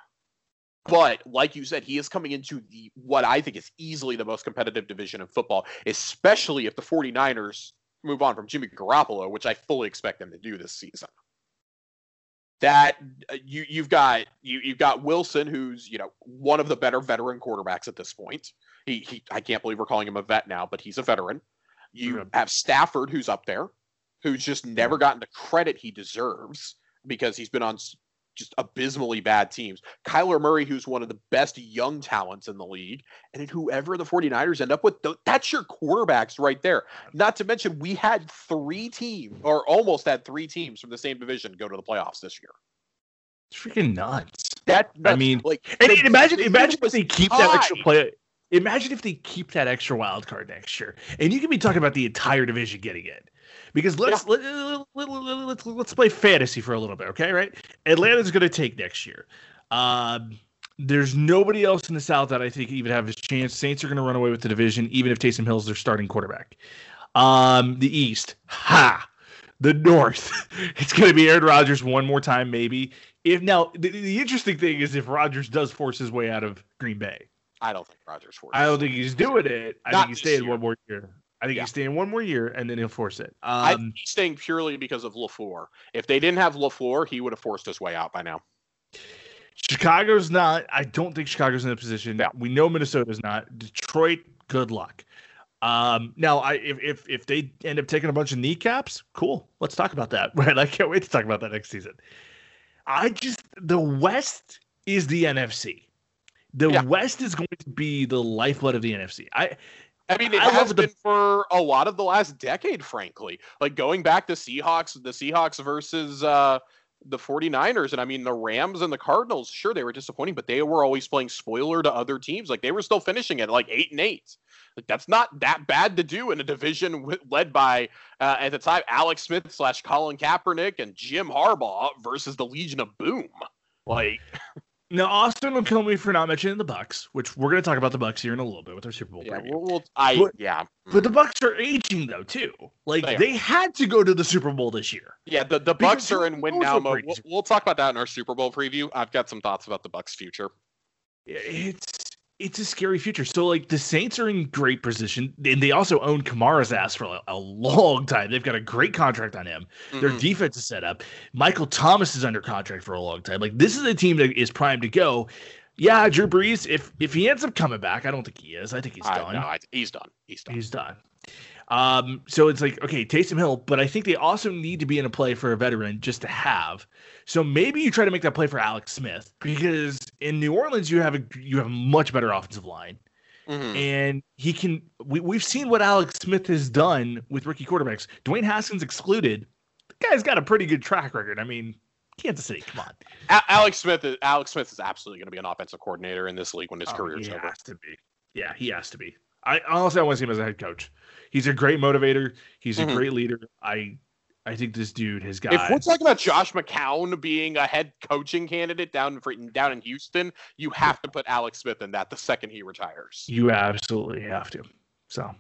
But like you said, he is coming into the what I think is easily the most competitive division in football, especially if the 49ers move on from Jimmy Garoppolo, which I fully expect them to do this season. That uh, you you've got you you've got Wilson, who's you know one of the better veteran quarterbacks at this point. He he I can't believe we're calling him a vet now, but he's a veteran. You have Stafford, who's up there, who's just never gotten the credit he deserves because he's been on just abysmally bad teams. Kyler Murray, who's one of the best young talents in the league, and then whoever the 49ers end up with, that's your quarterbacks right there. Not to mention, we had three teams, or almost had three teams from the same division go to the playoffs this year. It's freaking nuts. That, I mean, like, And imagine, imagine if they keep that extra tied. Imagine if they keep that extra wild card next year, and you can be talking about the entire division getting it. Because let's let, let, let, let's let's play fantasy for a little bit, okay? Right? Atlanta's going to take next year. Um, there's nobody else in the South that I think even have a chance. Saints are going to run away with the division, even if Taysom Hill's their starting quarterback. Um, the East, ha. The North, [LAUGHS] it's going to be Aaron Rodgers one more time, maybe. If now the, the interesting thing is if Rodgers does force his way out of Green Bay. I don't think Rodgers forces. I don't think he's doing it. I Not think he's staying year. one more year. I think Yeah. he's staying one more year, and then he'll force it. I Um, think he's staying purely because of LaFleur. If they didn't have LaFleur, he would have forced his way out by now. Chicago's not. I don't think Chicago's in a position. Yeah. We know Minnesota's not. Detroit, good luck. Um, now, I if, if if they end up taking a bunch of kneecaps, cool. Let's talk about that. [LAUGHS] Right, I can't wait to talk about that next season. I just the West is the NFC. The Yeah. West is going to be the lifeblood of the NFC. I I mean, it I has the- been for a lot of the last decade, frankly. Like going back to Seahawks, the Seahawks versus uh, the 49ers. And I mean, the Rams and the Cardinals, sure, they were disappointing, but they were always playing spoiler to other teams. Like they were still finishing at like eight and eight. Like that's not that bad to do in a division led by, uh, at the time, Alex Smith slash Colin Kaepernick and Jim Harbaugh versus the Legion of Boom. Like, [LAUGHS] now Austin will kill me for not mentioning the Bucs, which we're going to talk about the Bucs here in a little bit with our Super Bowl yeah, preview. we'll, we'll I, But- yeah. But the Bucs are aging though too. Like They they, had to go to the Super Bowl this year. Yeah, the, the Bucs are in win now mode. We'll, we'll talk about that in our Super Bowl preview. I've got some thoughts about the Bucs' future. It's it's a scary future. So like the Saints are in great position, and they also own Kamara's ass for a, a long time. They've got a great contract on him. Their Mhm. defense is set up. Michael Thomas is under contract for a long time. Like this is a team that is primed to go. Yeah, Drew Brees. If if he ends up coming back, I don't think he is. I think he's I- done. no, I- he's done. He's done. He's done. Um, so it's like, okay, Taysom Hill, but I think they also need to be in a play for a veteran just to have. So maybe you try to make that play for Alex Smith because in New Orleans you have a you have a much better offensive line, Mhm. and he can. We we've seen what Alex Smith has done with rookie quarterbacks. Dwayne Haskins excluded. The guy's got a pretty good track record. I mean, Kansas City, come on. A- Alex Smith. Is, Alex Smith is absolutely going to be an offensive coordinator in this league when his Oh, career is over. he has to be. Yeah, he has to be. I honestly I want to see him as a head coach. He's a great motivator. He's a Mhm. great leader. I I think this dude has got. If we're talking about Josh McCown being a head coaching candidate down down in Houston, you have to put Alex Smith in that the second he retires. you absolutely have to. So,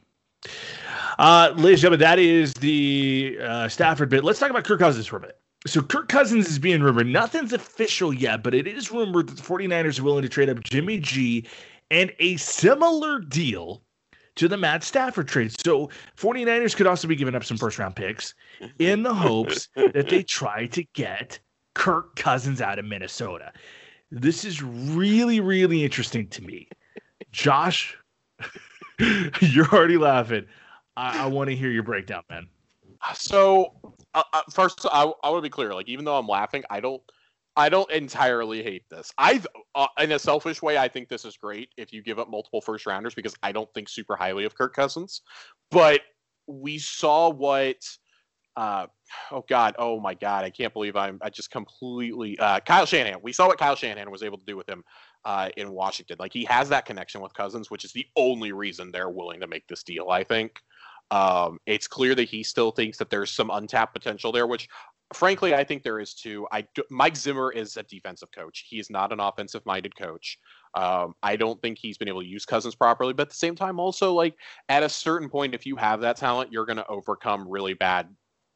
uh, ladies and gentlemen, that is the uh, Stafford bit. Let's talk about Kirk Cousins for a bit. So, Kirk Cousins is being rumored. Nothing's official yet, but it is rumored that the 49ers are willing to trade up Jimmy G and a similar deal to the Matt Stafford trade. So, 49ers could also be giving up some first round picks [LAUGHS] in the hopes that they try to get Kirk Cousins out of Minnesota. This is really, really interesting to me. Josh, [LAUGHS] you're already laughing. I, I want to hear your breakdown, man. So, uh, uh, first, I, I want to be clear. Like, even though I'm laughing, I don't, I don't entirely hate this. I, uh, in a selfish way, I think this is great if you give up multiple first rounders because I don't think super highly of Kirk Cousins. But we saw what, uh, oh God, oh my God, I can't believe I'm, I just completely, uh, Kyle Shanahan. We saw what Kyle Shanahan was able to do with him uh, in Washington. Like, he has that connection with Cousins, which is the only reason they're willing to make this deal. I think. Um, it's clear that he still thinks that there's some untapped potential there, which frankly I think there is too. I do, Mike Zimmer is a defensive coach. He is not an offensive-minded coach. Um, I don't think he's been able to use Cousins properly, but at the same time, also like at a certain point, if you have that talent, you're going to overcome really bad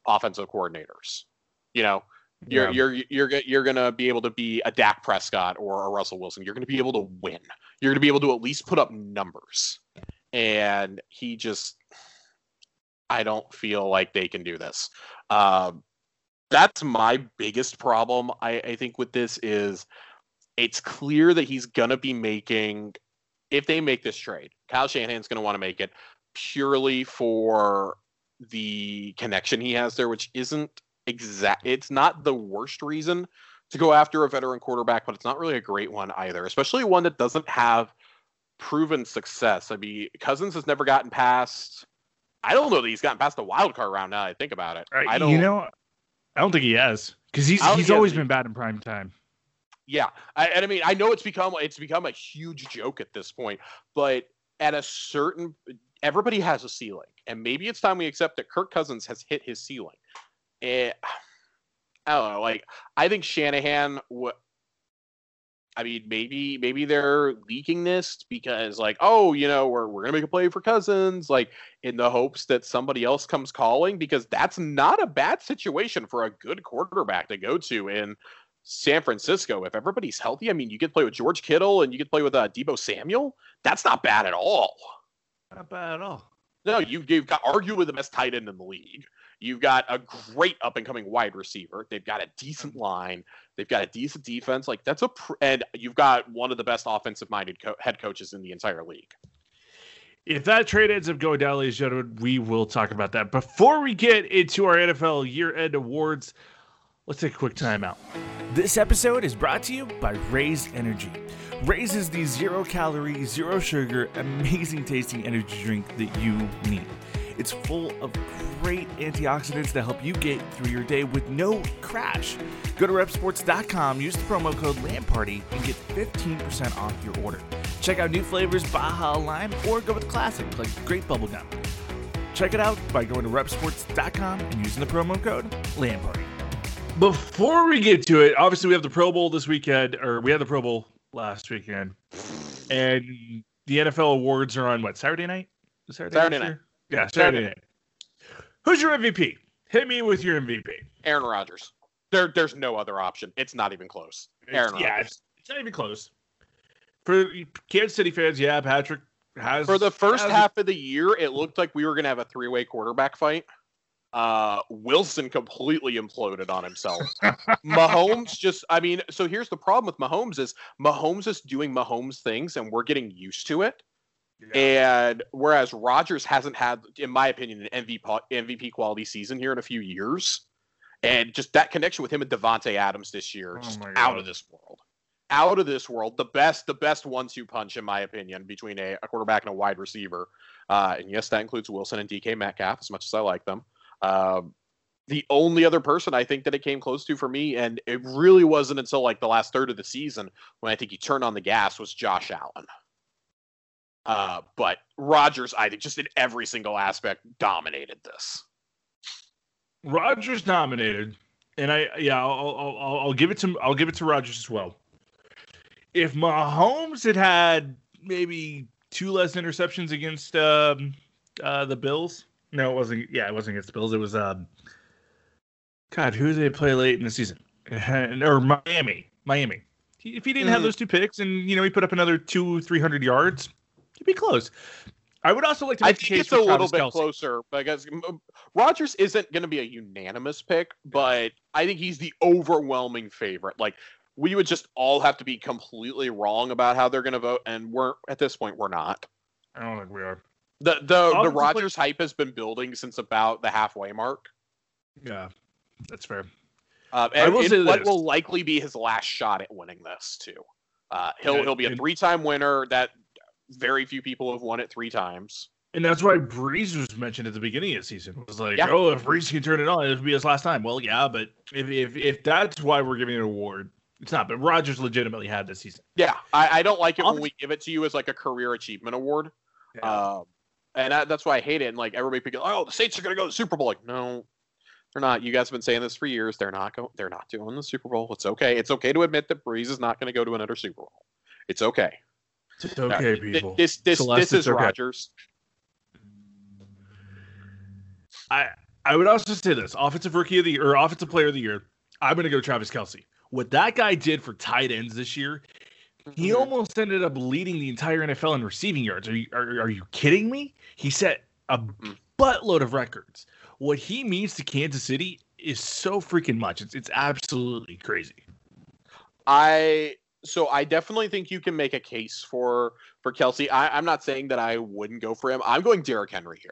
offensive coordinators. You know, you're you're you're go- you're gonna be able to be a Dak Prescott or a Russell Wilson. You're gonna be able to win. You're gonna be able to at least put up numbers. And he just, I don't feel like they can do this. Um, that's my biggest problem. I, I think with this is, it's clear that he's gonna be making, if they make this trade, Kyle Shanahan's gonna want to make it purely for the connection he has there, which isn't exact. It's not the worst reason to go after a veteran quarterback, but it's not really a great one either, especially one that doesn't have proven success. I mean, Cousins has never gotten past. I don't know that he's gotten past the wild card round. Now that I think about it, I don't. You know, I don't think he has because he's he's always been bad in prime time. Yeah, I, and I mean, I know it's become it's become a huge joke at this point, but at a certain everybody has a ceiling, and maybe it's time we accept that Kirk Cousins has hit his ceiling. Eh, I don't know. Like I think Shanahan. I mean, maybe maybe they're leaking this because like, oh, you know, we're we're gonna make a play for Cousins, like in the hopes that somebody else comes calling because that's not a bad situation for a good quarterback to go to in San Francisco. If everybody's healthy, I mean, you to play with George Kittle and you to play with uh, Deebo Samuel. That's not bad at all. Not bad at all. No, you, you've got arguably the best tight end in the league. You've got a great up and coming wide receiver. They've got a decent Mm-hmm. line. They've got a decent defense. Like that's a pr- and you've got one of the best offensive minded co- head coaches in the entire league. If that trade ends up going down, ladies and gentlemen, we will talk about that. Before we get into our NFL year end awards, let's take a quick timeout. This episode is brought to you by Raise Energy. Raise is the zero calorie, zero sugar, amazing tasting energy drink that you need. It's full of great antioxidants that help you get through your day with no crash. Go to repsports.com, use the promo code LAMPARTY, and get 15% off your order. Check out new flavors, Baja Lime, or go with classic like Grape Bubblegum. Check it out by going to repsports.com and using the promo code LAMPARTY. Before we get to it, obviously we have the Pro Bowl this weekend, or we had the Pro Bowl last weekend, and the NFL awards are on what Saturday night? Is Saturday, Saturday night. Yeah, Saturday, night. Who's your MVP? Hit me with your MVP. Aaron Rodgers. There, there's no other option. It's not even close. Aaron yeah, Rodgers. it's, it's not even close. For Kansas City fans, yeah, Patrick has For the first has- half of the year, it looked like we were going to have a three way quarterback fight. Uh, Wilson completely imploded on himself. [LAUGHS] Mahomes just, I mean, so here's the problem with Mahomes is Mahomes is doing Mahomes things and we're getting used to it. And whereas Rodgers hasn't had, in my opinion, an MVP MVP quality season here in a few years, and just that connection with him and Davante Adams this year, Oh just out of this world, out of this world. The best, the best one-two punch, in my opinion, between a, a quarterback and a wide receiver. Uh, and yes, that includes Wilson and DK Metcalf, as much as I like them. Um, the only other person I think that it came close to for me, and it really wasn't until like the last third of the season when I think he turned on the gas, was Josh Allen. Uh, but Rodgers, I think, just in every single aspect, dominated this. Rodgers nominated, and I yeah, I'll, I'll, I'll, I'll give it to I'll give it to Rodgers as well. If Mahomes had had maybe two less interceptions against um, uh, the Bills, no, it wasn't. Yeah, it wasn't against the Bills. It was um, God, who did they play late in the season? [LAUGHS] or Miami, Miami. If he didn't have Mhm. those two picks, and you know he put up another two, three hundred yards, he'd be close. I would also like to I make the think case it's for a little Travis bit Kelce. closer because Rodgers isn't going to be a unanimous pick, but I think he's the overwhelming favorite. Like we would just all have to be completely wrong about how they're going to vote, and we're at this point we're not. I don't think we are. The the the Offensive play- hype has been building since about the halfway mark. Yeah, that's fair. Uh, I and will say what this. will likely be his last shot at winning this too. Uh, he'll Yeah, he'll be a three time winner. That very few people have won it three times. And that's why Brees was mentioned at the beginning of the season. It was like, Yeah. oh, if Brees can turn it on, it'll be his last time. Well, yeah, but if if, if that's why we're giving an award, it's not. But Rodgers legitimately had this season. Yeah, I, I don't like it when we give it to you as like a career achievement award. Yeah. Um, and that, that's why I hate it. And like everybody, thinking, oh, the Saints are going to go to the Super Bowl. Like, no, they're not. You guys have been saying this for years. They're not going. They're not doing the Super Bowl. It's okay. It's okay to admit that Brees is not going to go to another Super Bowl. It's okay. It's okay, th- people. This this Celeste, this is okay. Rodgers. I I would also say this: offensive rookie of the year or offensive player of the year. I'm going to go Travis Kelce. What that guy did for tight ends this year, he Mhm. almost ended up leading the entire NFL in receiving yards. Are you are, are you kidding me? He set a Mhm. buttload of records. What he means to Kansas City is so freaking much. It's it's absolutely crazy. I so I definitely think you can make a case for for Kelce. I, I'm not saying that I wouldn't go for him. I'm going Derrick Henry here.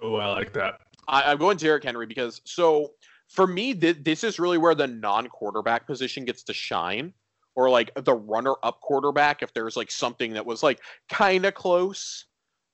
Oh, I like that. I, I'm going Derrick Henry because so for me, th- this is really where the non-quarterback position gets to shine, or like the runner-up quarterback. If there's like something that was like kind of close,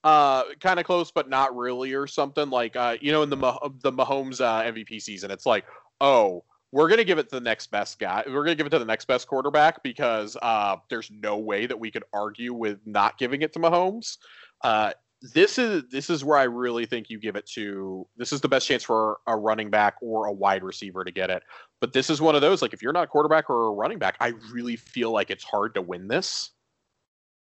uh, kind of close but not really, or something like uh, you know, in the Mah- the Mahomes uh, MVP season, it's like, oh, we're gonna give it to the next best guy. We're gonna give it to the next best quarterback because uh, there's no way that we could argue with not giving it to Mahomes. Uh, this is this is where I really think you give it to. This is the best chance for a running back or a wide receiver to get it. But this is one of those like if you're not a quarterback or a running back, I really feel like it's hard to win this.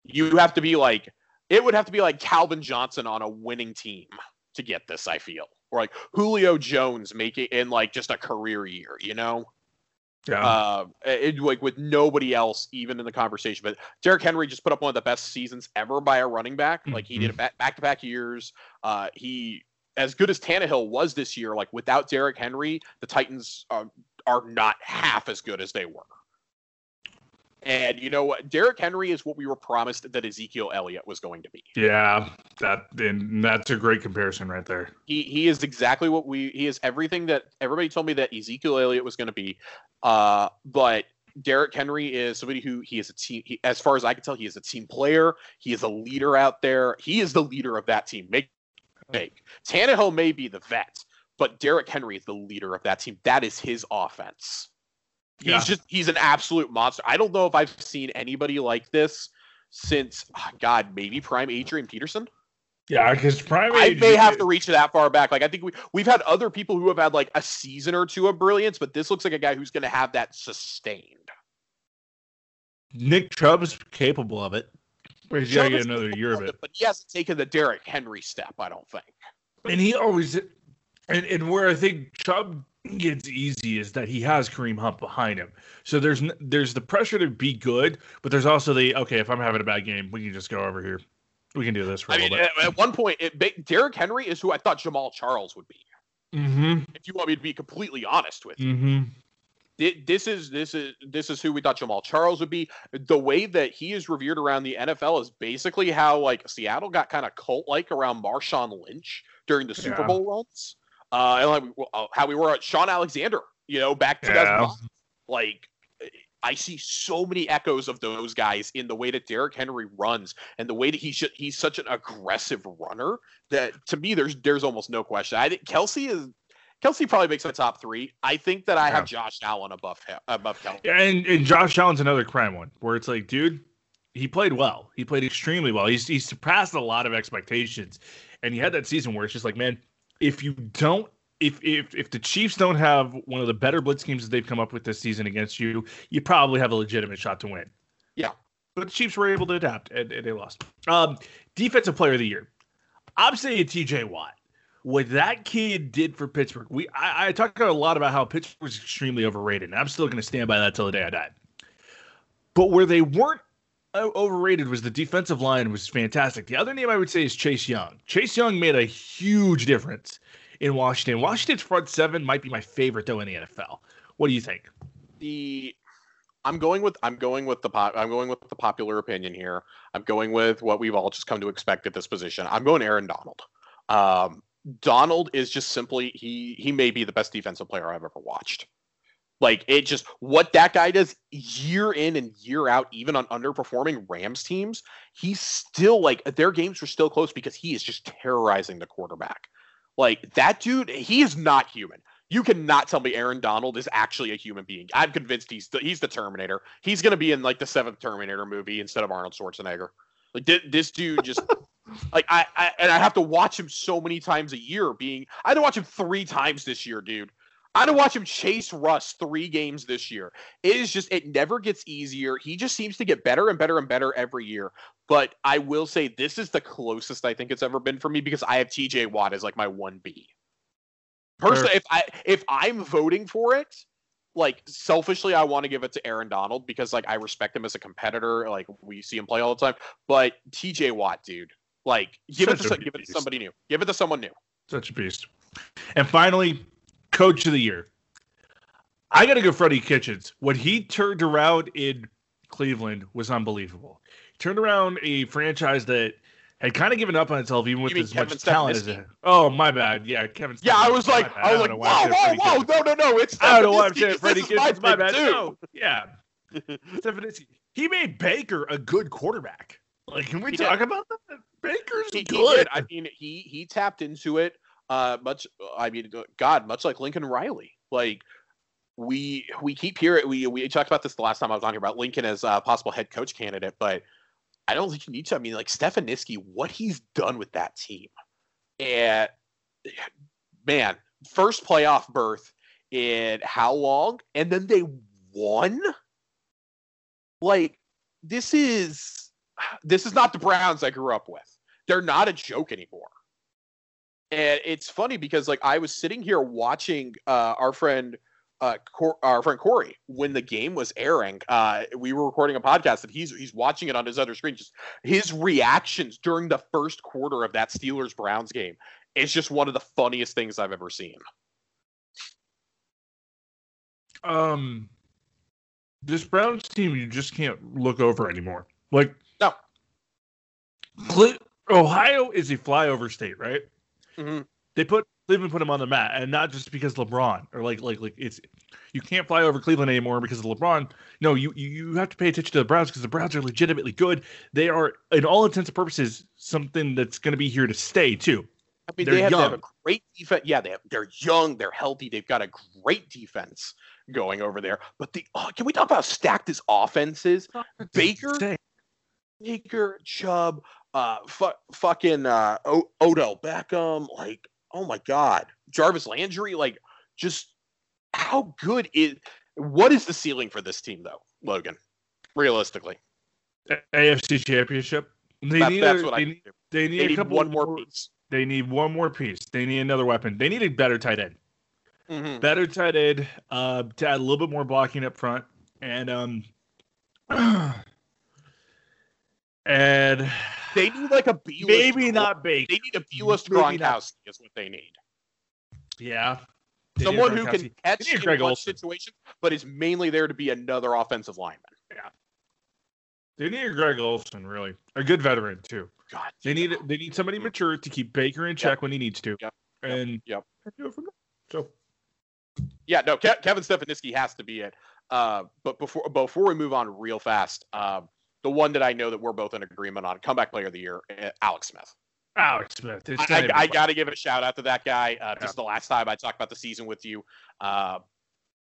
You have to be like it would have to be like Calvin Johnson on a winning team to get this. I feel or like Julio Jones making in like just a career year, you know? Yeah. Uh, it, like with nobody else even in the conversation. But Derrick Henry just put up one of the best seasons ever by a running back. Like he did it back to back years. Uh, he as good as Tannehill was this year. Like without Derrick Henry, the Titans uh, are not half as good as they were. And you know what? Derrick Henry is what we were promised that Ezekiel Elliott was going to be. Yeah, that and that's a great comparison right there. He he is exactly what we he is everything that everybody told me that Ezekiel Elliott was going to be. Uh, but Derrick Henry is somebody who he is a team. He, as far as I can tell, he is a team player. He is a leader out there. He is the leader of that team. Make make Tannehill may be the vet, but Derrick Henry is the leader of that team. That is his offense. He's Yeah. just he's an absolute monster. I don't know if I've seen anybody like this since ah, God, maybe prime Adrian Peterson. Yeah, because prime I age. may have to reach that far back. Like I think we we've had other people who have had like a season or two of brilliance, but this looks like a guy who's going to have that sustained. Nick Chubb's capable of it. But he's got to get another year of it. it. But he hasn't taken the Derrick Henry step. I don't think. And he always, and, and where I think Chubb gets easy is that he has Kareem Hunt behind him. So there's there's the pressure to be good, but there's also the okay. If I'm having a bad game, we can just go over here. We can do this for a I mean, little at, at one point, it, Derrick Henry is who I thought Jamaal Charles would be. Mm-hmm. If you want me to be completely honest with you, Mm-hmm. Thi- this is this is this is who we thought Jamaal Charles would be. The way that he is revered around the NFL is basically how like Seattle got kind of cult like around Marshawn Lynch during the Super Yeah. Bowl runs, uh, and like uh, how we were at Shaun Alexander, you know, back to Yeah. like. I see so many echoes of those guys in the way that Derrick Henry runs and the way that he's ju- he's such an aggressive runner that to me there's there's almost no question. I think Kelce is Kelce probably makes my top three. I think that I have Josh Allen above him, above Kelce. Yeah, and, and Josh Allen's another crime one where it's like, dude, he played well. He played extremely well. He's he surpassed a lot of expectations, and he had that season where it's just like, man, if you don't, if if if the Chiefs don't have one of the better blitz schemes that they've come up with this season against you, you probably have a legitimate shot to win. Yeah. but the Chiefs were able to adapt and, and they lost. Um, defensive player of the year, I'm saying T.J. Watt. What that kid did for Pittsburgh, we I, I talked a lot about how Pittsburgh was extremely overrated, and I'm still going to stand by that till the day I die. But where they weren't overrated was the defensive line was fantastic. The other name I would say is Chase Young. Chase Young made a huge difference in Washington. Washington's front seven might be my favorite though in the NFL. What do you think? the I'm going with I'm going with the pop, I'm going with the popular opinion here. I'm going with what we've all just come to expect at this position. I'm going Aaron Donald. Um, Donald is just simply he he may be the best defensive player I've ever watched. Like it just what that guy does year in and year out, even on underperforming Rams teams, he's still like their games were still close because he is just terrorizing the quarterback. Like that dude, he is not human. You cannot tell me Aaron Donald is actually a human being. I'm convinced he's the, he's the Terminator. He's gonna be in like the seventh Terminator movie instead of Arnold Schwarzenegger. Like thi- this dude just [LAUGHS] like I, I and I have to watch him so many times a year. Being I had to watch him three times this year, dude. I to watch him chase Russ three games this year. It is just it never gets easier. He just seems to get better and better and better every year. But I will say this is the closest I think it's ever been for me because I have TJ Watt as like my one B. Personally, if I if I'm voting for it, like selfishly, I want to give it to Aaron Donald because like I respect him as a competitor. Like we see him play all the time. But TJ Watt, dude, like give it to give it to somebody new. Give it to someone new. Such a beast. And finally, coach of the year. I got to go Freddie Kitchens. What he turned around in Cleveland was unbelievable. He turned around a franchise that had kind of given up on itself, even with as Kevin much talent as it. Oh, my bad. Yeah, Kevin. Yeah, I was like, bad. I was like, whoa, I whoa, whoa, Kitchens. no, no, no, it's I don't know why I'm saying Freddie is my Kitchens. My bad. too. No, yeah. Stefanski. He made Baker a good quarterback. Like, can we He talk about that? Baker's he, he good. did. I mean, he he tapped into it. Uh, much. I mean, God, much like Lincoln Riley. Like we we keep hearing we we talked about this the last time I was on here about Lincoln as a possible head coach candidate, but I don't think you need to. I mean, like Stefanski, what he's done with that team, and man, first playoff berth in how long, and then they won. Like this is this is not the Browns I grew up with. They're not a joke anymore. And it's funny because like I was sitting here watching uh, our friend uh, Cor- our friend Corey when the game was airing. Uh, we were recording a podcast and he's he's watching it on his other screen. Just his reactions during the first quarter of that Steelers Browns game is just one of the funniest things I've ever seen. Um, this Browns team you just can't look over anymore. Like no, Ohio is a flyover state, right? Mm-hmm. They put Cleveland put him on the mat, and not just because LeBron or like like like it's you can't fly over Cleveland anymore because of LeBron. No, you you, have to pay attention to the Browns because the Browns are legitimately good. They are, in all intents and purposes, something that's going to be here to stay too. I mean, they're they have, they have, a great defense. Yeah, they have, they're young, they're healthy, they've got a great defense going over there. But the oh, can we talk about stacked this offense is? Baker, Baker, Chubb, uh, fu- fucking uh, o- Odell Beckham, like oh my god, Jarvis Landry, like just how good is what is the ceiling for this team though, Logan? Realistically, AFC Championship. They that, need that's a, what they, I need, they need, they need one more piece. They need one more piece. They need another weapon. They need a better tight end. Mm-hmm. Better tight end uh, to add a little bit more blocking up front, and um, [CLEARS THROAT] and they need like a B. Maybe not big. They need a B list Gronkowski is what they need. Yeah. Someone who can catch in clutch situation, but is mainly there to be another offensive lineman. Yeah. They need a Greg Olsen, really. A good veteran too. God. They need they need somebody mature to keep Baker in check yep. when he needs to. Yep. And yep. do it from there. So yeah, no, Ke- Kevin Stefanski has to be it. Uh, but before before we move on real fast, uh, the one that I know that we're both in agreement on, comeback player of the year, eh, Alex Smith. Alex Smith. I, I, I got to give a shout out to that guy. Uh, yeah. Just the last time I talked about the season with you, uh,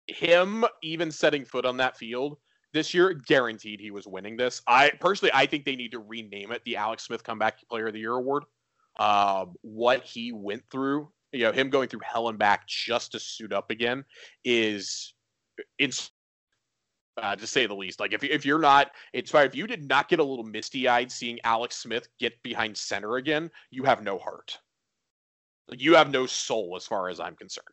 him even setting foot on that field this year, guaranteed he was winning this. I personally, I think they need to rename it the Alex Smith Comeback Player of the Year award. Um, what he went through, you know, him going through hell and back just to suit up again is it's uh, to say the least. Like if if you're not inspired, if you did not get a little misty eyed seeing Alex Smith get behind center again, you have no heart. You have no soul, as far as I'm concerned.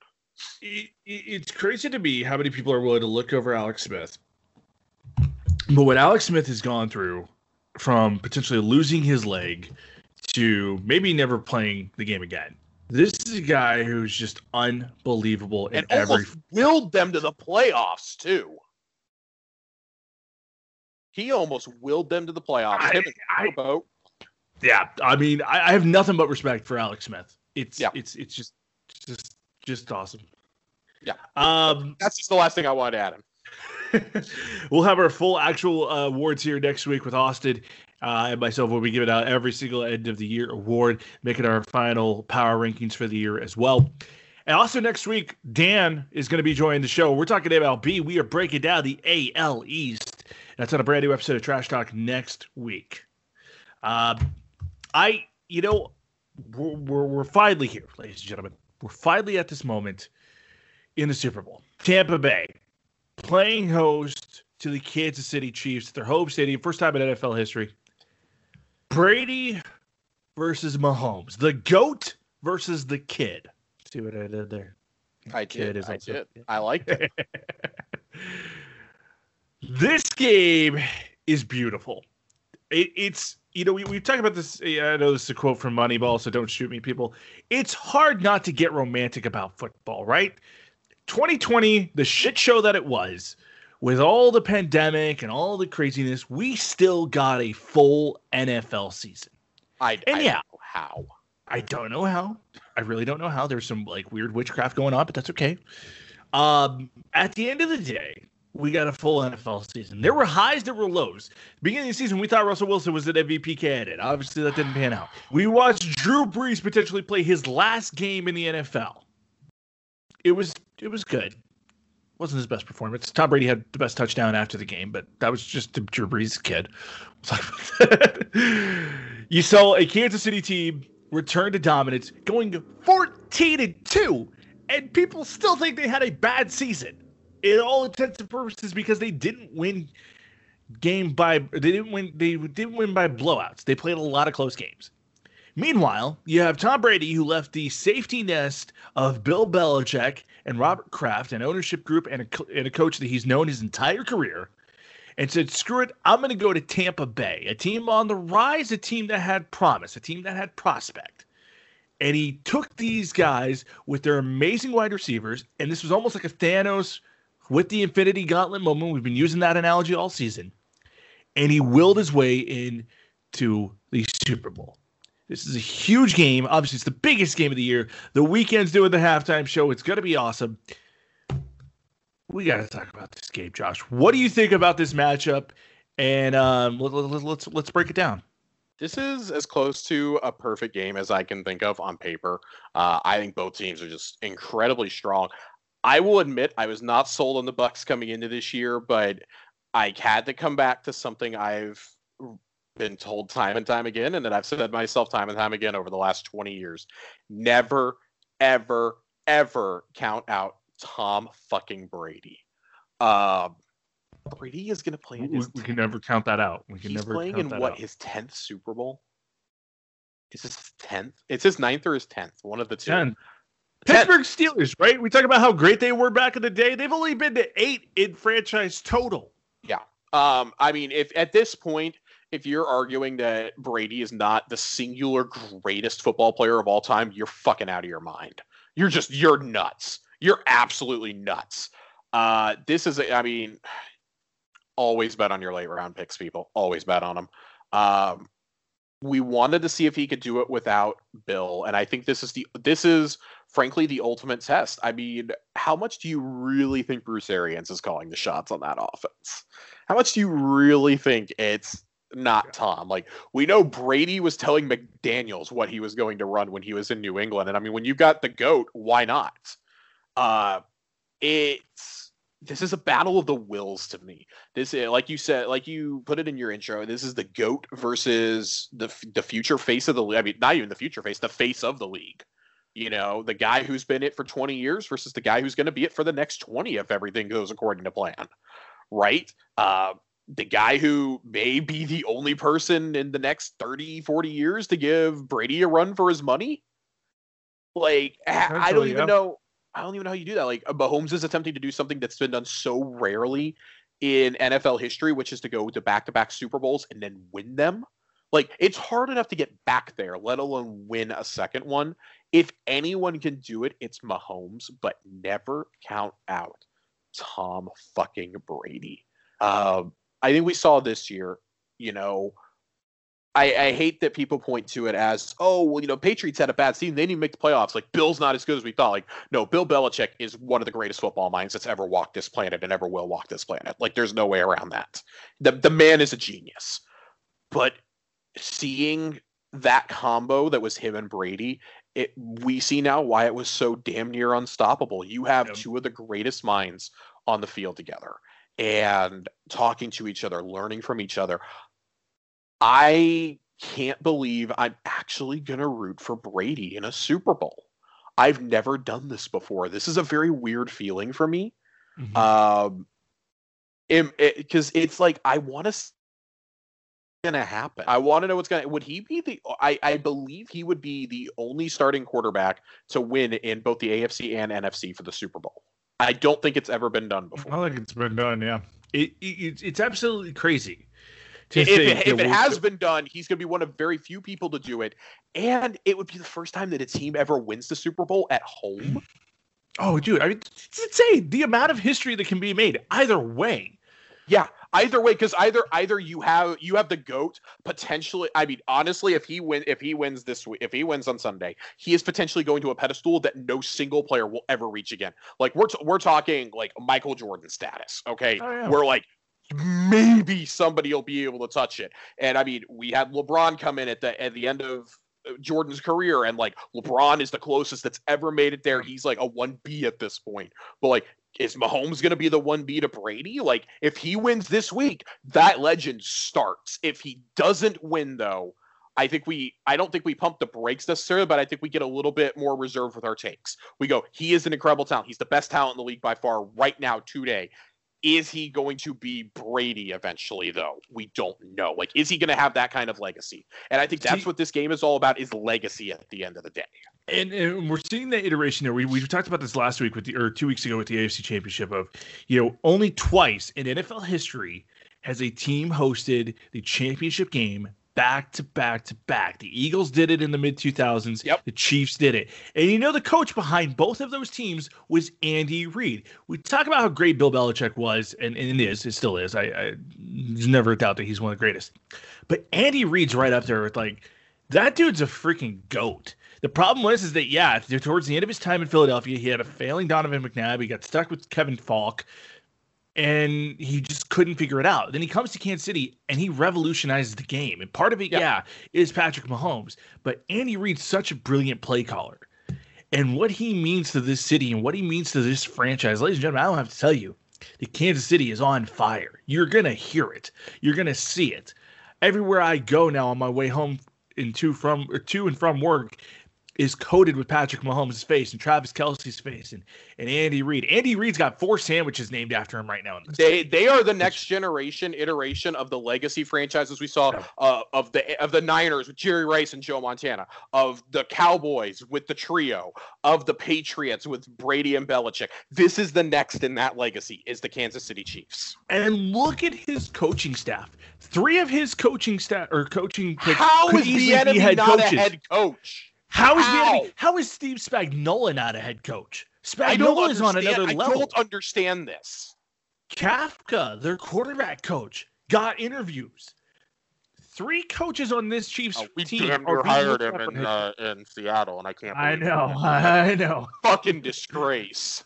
It, it's crazy to me how many people are willing to look over Alex Smith. But what Alex Smith has gone through, from potentially losing his leg to maybe never playing the game again. This is a guy who's just unbelievable and every almost willed them to the playoffs too. He almost willed them to the playoffs. I, I, yeah, I mean, I, I, have nothing but respect for Alex Smith. It's yeah. it's it's just just just awesome. Yeah. Um, that's just the last thing I wanted to add him. [LAUGHS] we'll have our full actual uh, awards here next week with Austin uh, and myself. We'll be giving out every single end of the year award, making our final power rankings for the year as well. And also next week, Dan is going to be joining the show. We're talking MLB. We are breaking down the AL East. That's on a brand new episode of Trash Talk next week. Uh, I, you know, we're, we're, we're finally here, ladies and gentlemen. We're finally at this moment in the Super Bowl. Tampa Bay playing host to the Kansas City Chiefs at their home stadium, first time in NFL history. Brady versus Mahomes, the goat versus the kid. See what I did there? I did. I did. I liked it. [LAUGHS] This game is beautiful. It, it's you know we we talked about this. I know this is a quote from Moneyball, so don't shoot me, people. It's hard not to get romantic about football, right? 2020, the shit show that it was, with all the pandemic and all the craziness, we still got a full NFL season. I and I yeah, how I don't know how. I really don't know how. There's some like weird witchcraft going on, but that's okay. Um, at the end of the day, we got a full NFL season. There were highs, there were lows. Beginning of the season, we thought Russell Wilson was an MVP candidate. Obviously, that didn't pan out. We watched Drew Brees potentially play his last game in the NFL. It was it was good. wasn't his best performance. Tom Brady had the best touchdown after the game, but that was just Drew Brees' kid. [LAUGHS] you saw a Kansas City team return to dominance, going 14 and 2, and people still think they had a bad season. In all intents and purposes, because they didn't win game by they didn't win they didn't win by blowouts. They played a lot of close games. Meanwhile, you have Tom Brady, who left the safety nest of Bill Belichick and Robert Kraft, an ownership group and a, and a coach that he's known his entire career, and said, screw it, I'm going to go to Tampa Bay, a team on the rise, a team that had promise, a team that had prospect. And he took these guys with their amazing wide receivers, and this was almost like a Thanos with the Infinity Gauntlet moment. We've been using that analogy all season. And he willed his way in to the Super Bowl. This is a huge game. Obviously, it's the biggest game of the year. The Weeknd's doing the halftime show. It's going to be awesome. We got to talk about this game, Josh. What do you think about this matchup? And um, let, us let's let's break it down. This is as close to a perfect game as I can think of on paper. Uh, I think both teams are just incredibly strong. I will admit I was not sold on the Bucs coming into this year, but I had to come back to something I've been told time and time again, and that I've said myself time and time again over the last 20 years. Never, ever, ever count out Tom fucking Brady. Uh, Brady is going to play in his. We, we can never count that out. We can he's never playing in what out. his tenth Super Bowl. Is this tenth? It's his ninth or his tenth. One of the two. Ten. Pittsburgh Steelers, right? We talk about how great they were back in the day. They've only been to eight in franchise total. Yeah. Um, I mean, if at this point, if you're arguing that Brady is not the singular greatest football player of all time, you're fucking out of your mind. You're just you're nuts. You're absolutely nuts. Uh, this is, a, I mean, always bet on your late round picks, people. Always bet on them. Um, we wanted to see if he could do it without Bill, and I think this is the this is frankly the ultimate test. I mean, how much do you really think Bruce Arians is calling the shots on that offense? How much do you really think it's not Tom. Like we know Brady was telling McDaniels what he was going to run when he was in New England. And I mean, when you got the GOAT, why not? Uh it's this is a battle of the wills to me. This is like you said, like you put it in your intro. This is the goat versus the the future face of the league. I mean, not even the future face, the face of the league. You know, the guy who's been it for 20 years versus the guy who's going to be it for the next 20 if everything goes according to plan. Right? Uh, the guy who may be the only person in the next 30, 40 years to give Brady a run for his money. Like, I don't even yeah. know. I don't even know how you do that. Like, Mahomes is attempting to do something that's been done so rarely in NFL history, which is to go to back to back Super Bowls and then win them. Like, it's hard enough to get back there, let alone win a second one. If anyone can do it, it's Mahomes, but never count out Tom fucking Brady. Um, I think we saw this year, you know, I, I, hate that people point to it as, oh, well, you know, Patriots had a bad season. They didn't even make the playoffs. Like, Bill's not as good as we thought. Like, no, Bill Belichick is one of the greatest football minds that's ever walked this planet and ever will walk this planet. Like, there's no way around that. The, the man is a genius. But seeing that combo that was him and Brady, it we see now why it was so damn near unstoppable. You have yep. two of the greatest minds on the field together and talking to each other, learning from each other. I can't believe I'm actually going to root for Brady in a Super Bowl. I've never done this before. This is a very weird feeling for me. Mm-hmm. Um, because it, it's like I want to gonna happen. I want to know what's gonna. Would he be the? I I believe he would be the only starting quarterback to win in both the AFC and NFC for the Super Bowl. I don't think it's ever been done before. I think it's been done. Yeah, it, it it's absolutely crazy. If, it, if it has been done, he's going to be one of very few people to do it, and it would be the first time that a team ever wins the Super Bowl at home. [SIGHS] Oh, dude! I mean, it's insane the amount of history that can be made either way. Yeah, either way because either either you have you have the goat potentially i mean honestly if he win if he wins this week if he wins on sunday he is potentially going to a pedestal that no single player will ever reach again like we're t- we're talking like michael jordan status okay oh, yeah. we're like maybe somebody will be able to touch it and i mean we had lebron come in at the at the end of Jordan's career and like LeBron is the closest that's ever made it there. He's like a 1B at this point. But like is Mahomes going to be the one B to Brady? Like, if he wins this week, that legend starts. If he doesn't win, though, I think we, I don't think we pump the brakes necessarily, but I think we get a little bit more reserved with our takes. We go, he is an incredible talent. He's the best talent in the league by far right now, today. Is he going to be Brady eventually, though? We don't know. Like, is he going to have that kind of legacy? And I think that's what this game is all about: is legacy at the end of the day. And, and we're seeing that iteration there. We, we talked about this last week with the or two weeks ago with the AFC Championship of, you know, only twice in NFL history has a team hosted the championship game back to back to back. The Eagles did it in the mid 2000s. Yep. The Chiefs did it. And you know, the coach behind both of those teams was Andy Reid. We talk about how great Bill Belichick was, and, and it is, it still is. I, I there's never a doubt that he's one of the greatest. But Andy Reid's right up there with like, that dude's a freaking goat. The problem was is that yeah, towards the end of his time in Philadelphia, he had a failing Donovan McNabb. He got stuck with Kevin Falk, and he just couldn't figure it out. Then he comes to Kansas City and he revolutionizes the game. And part of it, Yeah. yeah, is Patrick Mahomes. But Andy Reid's such a brilliant play caller. And what he means to this city and what he means to this franchise, ladies and gentlemen, I don't have to tell you, the Kansas City is on fire. You're gonna hear it. You're gonna see it. Everywhere I go now on my way home and to from or to and from work is coated with Patrick Mahomes' face and Travis Kelce's face and, and Andy Reid. Andy Reid's got four sandwiches named after him right now. In this. They they are the next generation iteration of the legacy franchises we saw uh, of the of the Niners with Jerry Rice and Joe Montana, of the Cowboys with the trio, of the Patriots with Brady and Belichick. This is the next in that legacy is the Kansas City Chiefs. And look at his coaching staff. Three of his coaching staff or coaching picks How is the enemy not coaches. a head coach? How is How? the enemy, how is Steve Spagnuolo not a head coach? Spagnuolo is on another I level. don't understand this. Kafka, their quarterback coach, got interviews. Three coaches on this Chiefs Oh, we team are hired him in uh, in Seattle, and I can't. I know. [LAUGHS] I know. Fucking disgrace.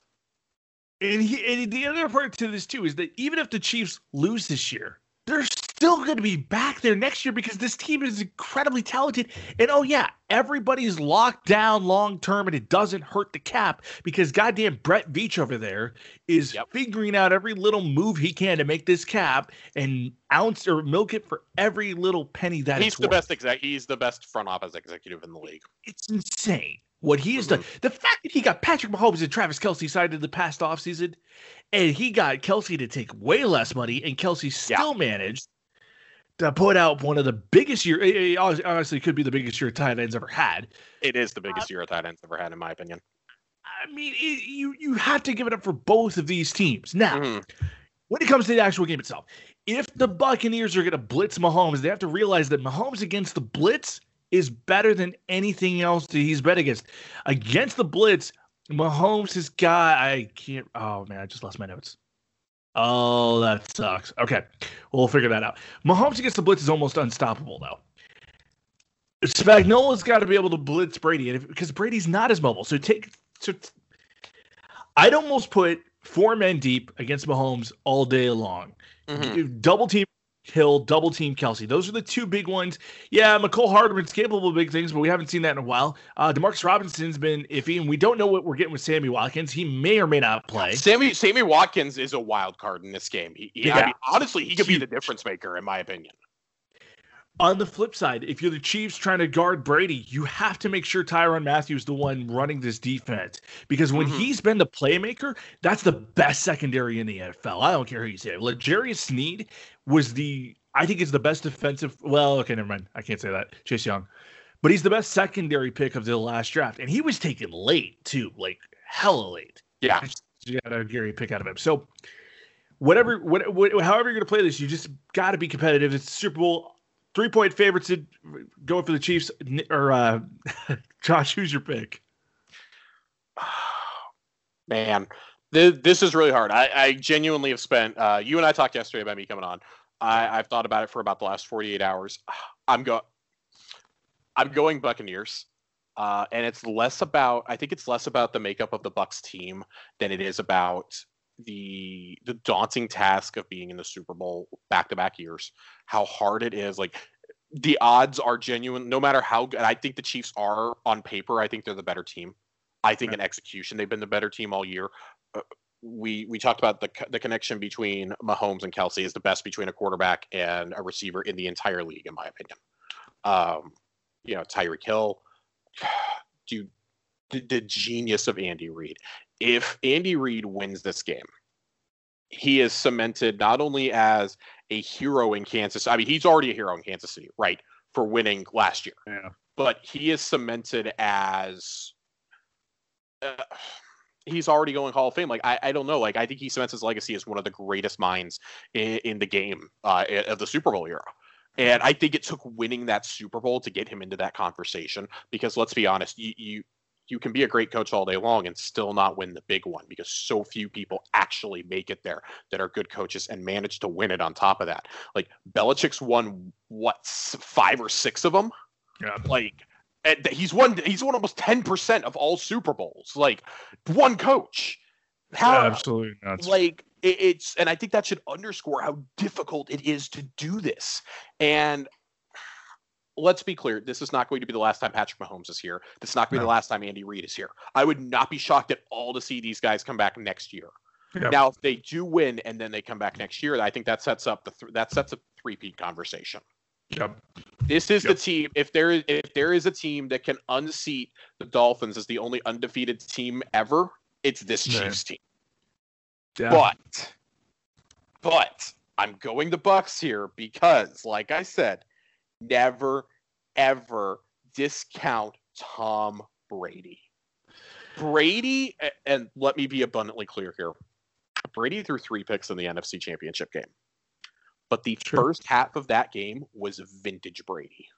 And, he, and the other part to this too is that even if the Chiefs lose this year, they're still going to be back there next year because this team is incredibly talented. And oh yeah, everybody's locked down long term, and it doesn't hurt the cap because goddamn Brett Veach over there is Yep. figuring out every little move he can to make this cap and ounce or milk it for every little penny that He's the worth. best exec. He's the best front office executive in the league. It's insane what he has done. Mm-hmm. The fact that he got Patrick Mahomes and Travis Kelce signed in the past offseason, and he got Kelce to take way less money, and Kelce still managed to put out one of the biggest year. Honestly, could be the biggest year tight ends ever had. It is the biggest year a tight end's ever had, in my opinion. I mean, it, you you have to give it up for both of these teams. Now, Mhm. when it comes to the actual game itself, if the Buccaneers are going to blitz Mahomes, they have to realize that Mahomes against the blitz is better than anything else that he's bet against. Against the blitz, Mahomes has got. I can't. Oh man, I just lost my notes. Oh, that sucks. Okay, we'll figure that out. Mahomes against the blitz is almost unstoppable, though. Spagnuolo's got to be able to blitz Brady, and if, because Brady's not as mobile. So take. So t- I'd almost put four men deep against Mahomes all day long. Mhm. Double team Hill, double team Kelce. Those are the two big ones. Yeah, Mecole Hardman's capable of big things, but we haven't seen that in a while. Uh, Demarcus Robinson's been iffy, and we don't know what we're getting with Sammy Watkins. He may or may not play. Sammy Sammy Watkins is a wild card in this game. He, he- I Yeah. mean, honestly, he could be the difference maker, in my opinion. On the flip side, if you're the Chiefs trying to guard Brady, you have to make sure Tyrann Mathieu is the one running this defense because when Mhm. he's been the playmaker, that's the best secondary in the NFL. I don't care who you say. L'Jarius Sneed was the, I think, is the best defensive. Well, okay, never mind. I can't say that. Chase Young, but he's the best secondary pick of the last draft, and he was taken late too, like hella late. Yeah. You got a Gary pick out of him. So whatever, what, what, however you're going to play this, you just got to be competitive. It's Super Bowl three point favorites. to Going for the Chiefs or uh, [LAUGHS] Josh. Who's your pick? [SIGHS] Man, this, is really hard. I, I genuinely have spent. Uh, you and I talked yesterday about me coming on. I, I've thought about it for about the last 48 hours. [SIGHS] I'm go. I'm going Buccaneers, uh, and it's less about. I think it's less about the makeup of the Bucs team than it is about the the daunting task of being in the Super Bowl back to back years. How hard it is. Like the odds are genuine. No matter how good, I think the Chiefs are on paper. I think they're the better team. I think in execution they've been the better team all year. Uh, we we talked about the the connection between Mahomes and Kelce is the best between a quarterback and a receiver in the entire league, in my opinion. Um, you know, Tyreek Hill, [SIGHS] dude, the, the genius of Andy Reid. If Andy Reid wins this game, he is cemented not only as a hero in Kansas. I mean, he's already a hero in Kansas City, right, for winning last year. Yeah. But he is cemented as. Uh, he's already going Hall of Fame. Like I, I don't know. Like I think he cements his legacy as one of the greatest minds in, in the game uh, of the Super Bowl era. And I think it took winning that Super Bowl to get him into that conversation. Because let's be honest, you you, you can be a great coach all day long and still not win the big one because so few people actually make it there that are good coaches and manage to win it on top of that. Like Belichick's won what five or six of them. Yeah. Like and he's won he's won almost 10% of all Super Bowls. Like one coach. How absolutely nuts. like it, it's and I think that should underscore how difficult it is to do this. And let's be clear, this is not going to be the last time Patrick Mahomes is here. This is not going to be the last time Andy Reid is here. I would not be shocked at all to see these guys come back next year. Yeah. Now, if they do win and then they come back next year, I think that sets up the th- that sets a three-peat conversation. Yep. This is the team. If there is if there is a team that can unseat the Dolphins as the only undefeated team ever, it's this Yeah. Chiefs team. Yeah. But but I'm going the Bucs here because, like I said, never ever discount Tom Brady. Brady, and let me be abundantly clear here. Brady threw three picks in the NFC Championship game. But the Sure. first half of that game was vintage Brady.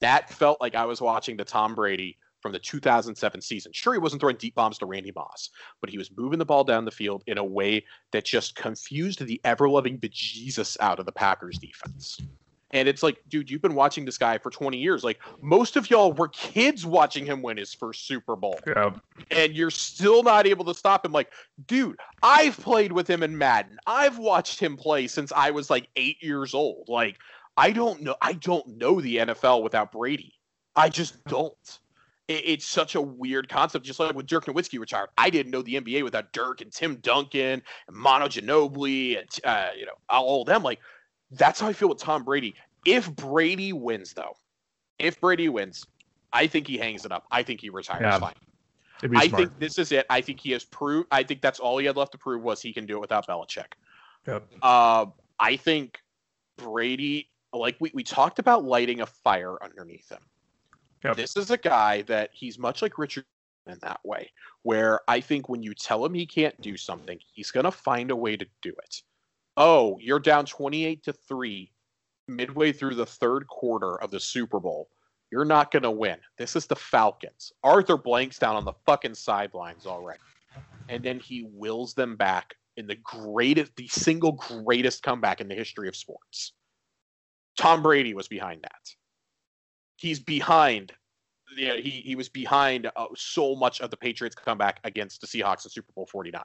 That felt like I was watching the Tom Brady from the 2007 season. Sure, he wasn't throwing deep bombs to Randy Moss, but he was moving the ball down the field in a way that just confused the ever loving bejesus out of the Packers defense. And it's like, dude, you've been watching this guy for 20 years. Like, most of y'all were kids watching him win his first Super Bowl Yeah. and you're still not able to stop him. Like, dude, I've played with him in Madden. I've watched him play since I was like eight years old. Like, I don't know. I don't know the NFL without Brady. I just don't. It, it's such a weird concept. Just like with Dirk Nowitzki retired, I didn't know the NBA without Dirk and Tim Duncan and Manu Ginobili and uh, you know all of them. Like, that's how I feel with Tom Brady. If Brady wins, though, if Brady wins, I think he hangs it up. I think he retires Yeah. fine. I smart. think this is it. I think he has proved. I think that's all he had left to prove was he can do it without Belichick. Yep. Uh, I think Brady, like we, we talked about lighting a fire underneath him. Yep. This is a guy that he's much like Richard in that way, where I think when you tell him he can't do something, he's going to find a way to do it. Oh, you're down 28 to 3 midway through the third quarter of the Super Bowl. You're not going to win. This is the Falcons. Arthur Blank's down on the fucking sidelines already. And then he wills them back in the greatest, the single greatest comeback in the history of sports. Tom Brady was behind that. He's behind. You know, he he was behind uh, so much of the Patriots comeback against the Seahawks in Super Bowl 49.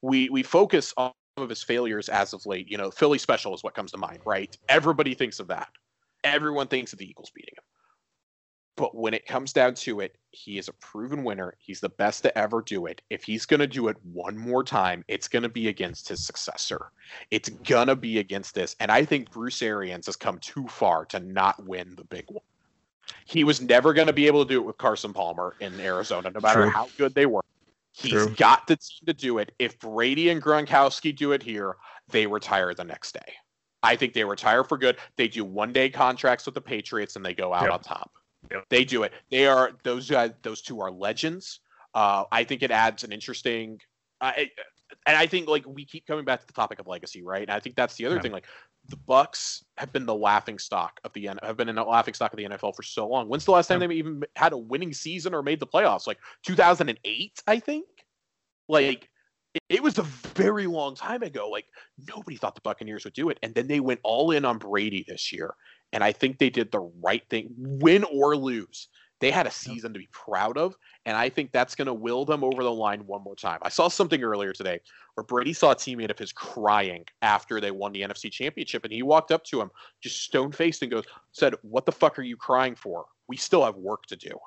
We we focus on of his failures as of late. You know, Philly special is what comes to mind, right? Everybody thinks of that. Everyone thinks of the Eagles beating him. But when it comes down to it, he is a proven winner. He's the best to ever do it. If he's going to do it one more time, it's going to be against his successor. It's going to be against this. And I think Bruce Arians has come too far to not win the big one. He was never going to be able to do it with Carson Palmer in Arizona, no matter True. how good they were. He's True. got the team to do it. If Brady and Gronkowski do it here, they retire the next day. I think they retire for good. They do one day contracts with the Patriots and they go out Yep. on top. Yep. They do it. They are those guys. Those two are legends. Uh, I think it adds an interesting. I and I think like we keep coming back to the topic of legacy, right? And I think that's the other Yeah. thing. Like the Bucs have been the laughing stock of the have been in the laughing stock of the NFL for so long. When's the last time they even had a winning season or made the playoffs? Like 2008, I think. Like it was a very long time ago. Like nobody thought the Buccaneers would do it, and then they went all in on Brady this year, and I think they did the right thing, win or lose. They had a season to be proud of, and I think that's going to will them over the line one more time. I saw something earlier today where Brady saw a teammate of his crying after they won the NFC Championship, and he walked up to him, just stone faced, and goes, "said What the fuck are you crying for? We still have work to do."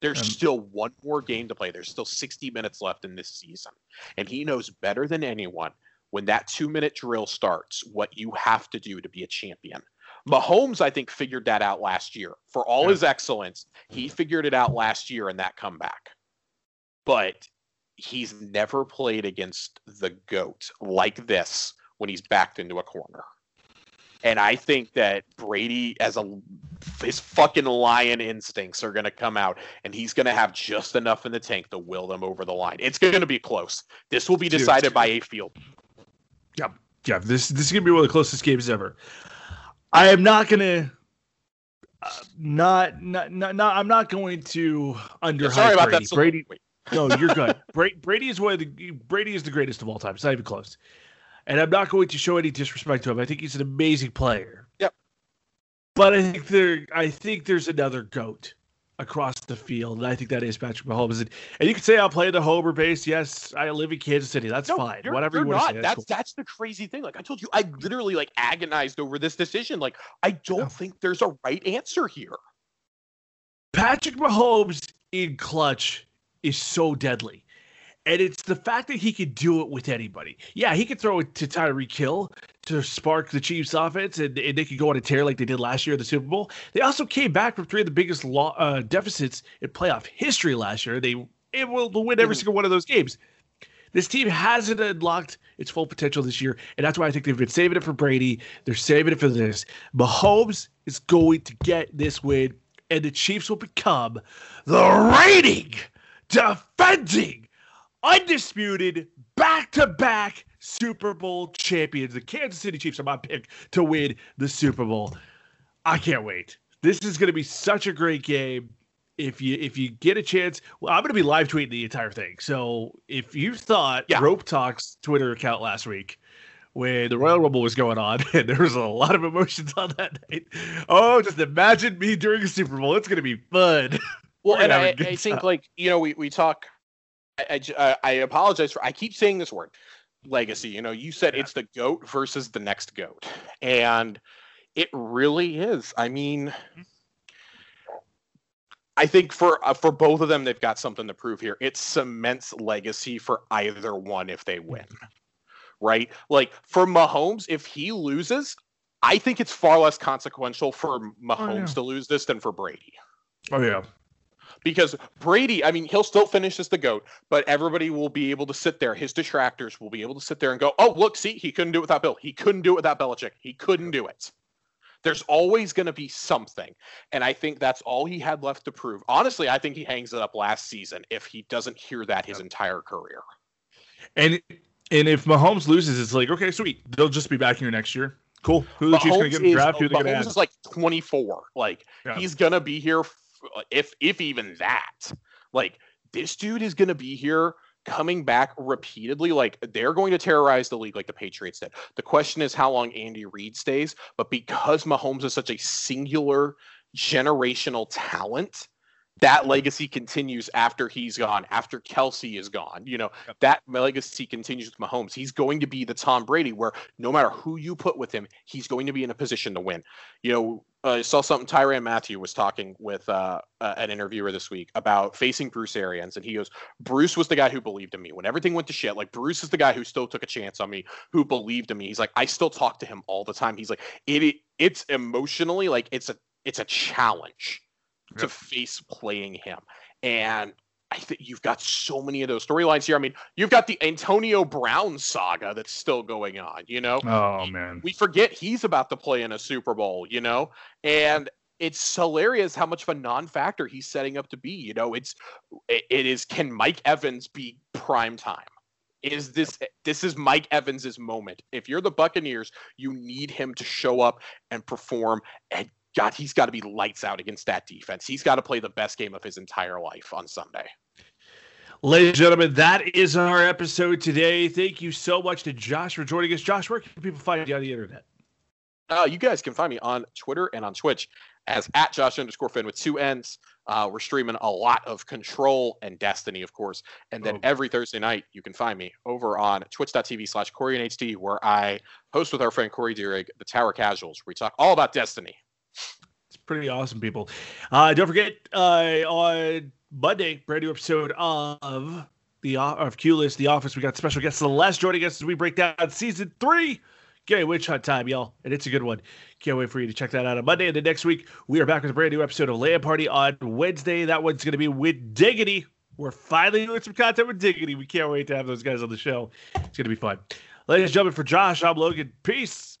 There's still one more game to play. There's still 60 minutes left in this season. And he knows better than anyone when that two minute drill starts what you have to do to be a champion. Mahomes, I think, figured that out last year. For all Yeah. his excellence, he mm-hmm. figured it out last year in that comeback. But he's never played against the GOAT like this when he's backed into a corner. And I think that Brady, as a his fucking lion instincts are going to come out, and he's going to have just enough in the tank to will them over the line. It's going to be close. This will be Dude, decided by a field. Yeah, this this is gonna be one of the closest games ever. I am not gonna. Uh, not, not, not, not, I'm not going to underhype Sorry about Brady. that. Brady, no, you're good. [LAUGHS] Brady, Brady is one of the Brady is the greatest of all time. It's not even close. And I'm not going to show any disrespect to him. I think he's an amazing player. Yep. But I think there, I think there's another goat across the field, and I think that is Patrick Mahomes. And, and you can say I'll play the Homer base. Yes, I live in Kansas City. That's No, fine. you're- Whatever you're you want not. to say. That's cool. that's the crazy thing. Like I told you, I literally like agonized over this decision. Like I don't Yeah. think there's a right answer here. Patrick Mahomes in clutch is so deadly. And it's the fact that he could do it with anybody. Yeah, he could throw it to Tyreek Hill to spark the Chiefs offense and, and they could go on a tear like they did last year in the Super Bowl. They also came back from three of the biggest lo- uh, deficits in playoff history last year. They it will win every Mhm. single one of those games. This team hasn't unlocked its full potential this year, and that's why I think they've been saving it for Brady. They're saving it for this. Mahomes is going to get this win, and the Chiefs will become the reigning, defending, undisputed, back-to-back Super Bowl champions. The Kansas City Chiefs are my pick to win the Super Bowl. I can't wait. This is going to be such a great game. If you if you get a chance, well, I'm going to be live tweeting the entire thing. So if you thought Yeah. Rope Talks Twitter account last week when the Royal Rumble was going on, [LAUGHS] and there was a lot of emotions on that night. Oh, just imagine me during a Super Bowl. It's going to be fun. [LAUGHS] Well, and I, I think like you know we we talk. I, I j- I- apologize for I keep saying this word, legacy. You know, you said Yeah. it's the goat versus the next goat, and it really is. I mean. I think for uh, for both of them, they've got something to prove here. It cements legacy for either one if they win, right? Like for Mahomes, if he loses, I think it's far less consequential for Mahomes yeah. to lose this than for Brady Oh yeah. Because Brady, I mean, he'll still finish as the GOAT, but everybody will be able to sit there. His detractors will be able to sit there and go, oh, look, see, he couldn't do it without Bill. He couldn't do it without Belichick. He couldn't do it. There's always going to be something. And I think that's all he had left to prove. Honestly, I think he hangs it up last season if he doesn't hear that his entire career. And and if Mahomes loses, it's like okay, sweet. They'll just be back here next year. Cool. Who the Chiefs going to get in the draft? Who they going to Mahomes is like 24. Like, Yeah. he's going to be here, if if even that. Like, this dude is going to be here coming back repeatedly. Like, they're going to terrorize the league like the Patriots did. The question is how long Andy Reid stays. But because Mahomes is such a singular generational talent, that legacy continues after he's gone, after Kelce is gone. You know, Yep. that legacy continues with Mahomes. He's going to be the Tom Brady where no matter who you put with him, he's going to be in a position to win. You know, uh, I saw something Tyrann Mathieu was talking with uh, uh, an interviewer this week about facing Bruce Arians, and he goes, Bruce was the guy who believed in me when everything went to shit. Like Bruce is the guy who still took a chance on me, who believed in me. He's like, I still talk to him all the time. He's like, it, it it's emotionally like it's a it's a challenge to face playing him, and I think you've got so many of those storylines here. I mean, you've got the Antonio Brown saga that's still going on. You know, Oh man. we forget he's about to play in a Super Bowl, you know? And it's hilarious how much of a non-factor he's setting up to be. You know, it's it, is can Mike Evans be prime time? Is this this is Mike Evans's moment? If you're the Buccaneers, you need him to show up and perform and God, he's got to be lights out against that defense. He's got to play the best game of his entire life on Sunday. Ladies and gentlemen, that is our episode today. Thank you so much to Josh for joining us. Josh, where can people find you on the internet? Uh, you guys can find me on Twitter and on Twitch as at Josh underscore Finn with two N's. Uh, we're streaming a lot of Control and Destiny, of course. And then Oh. every Thursday night, you can find me over on twitch.tv slash Corey and HD, where I host with our friend Corey Deerig, the Tower Casuals, where we talk all about Destiny. Pretty awesome people. Uh, don't forget uh, on Monday, brand new episode of the of Q List, The Office. We got special guest Celeste joining us as we break down season three. Gay Witch Hunt time, y'all, and it's a good one. Can't wait for you to check that out on Monday. And then next week, we are back with a brand new episode of Land Party on Wednesday. That one's going to be with Diggity. We're finally doing some content with Diggity. We can't wait to have those guys on the show. It's going to be fun. Ladies and gentlemen, for Josh, I'm Logan. Peace.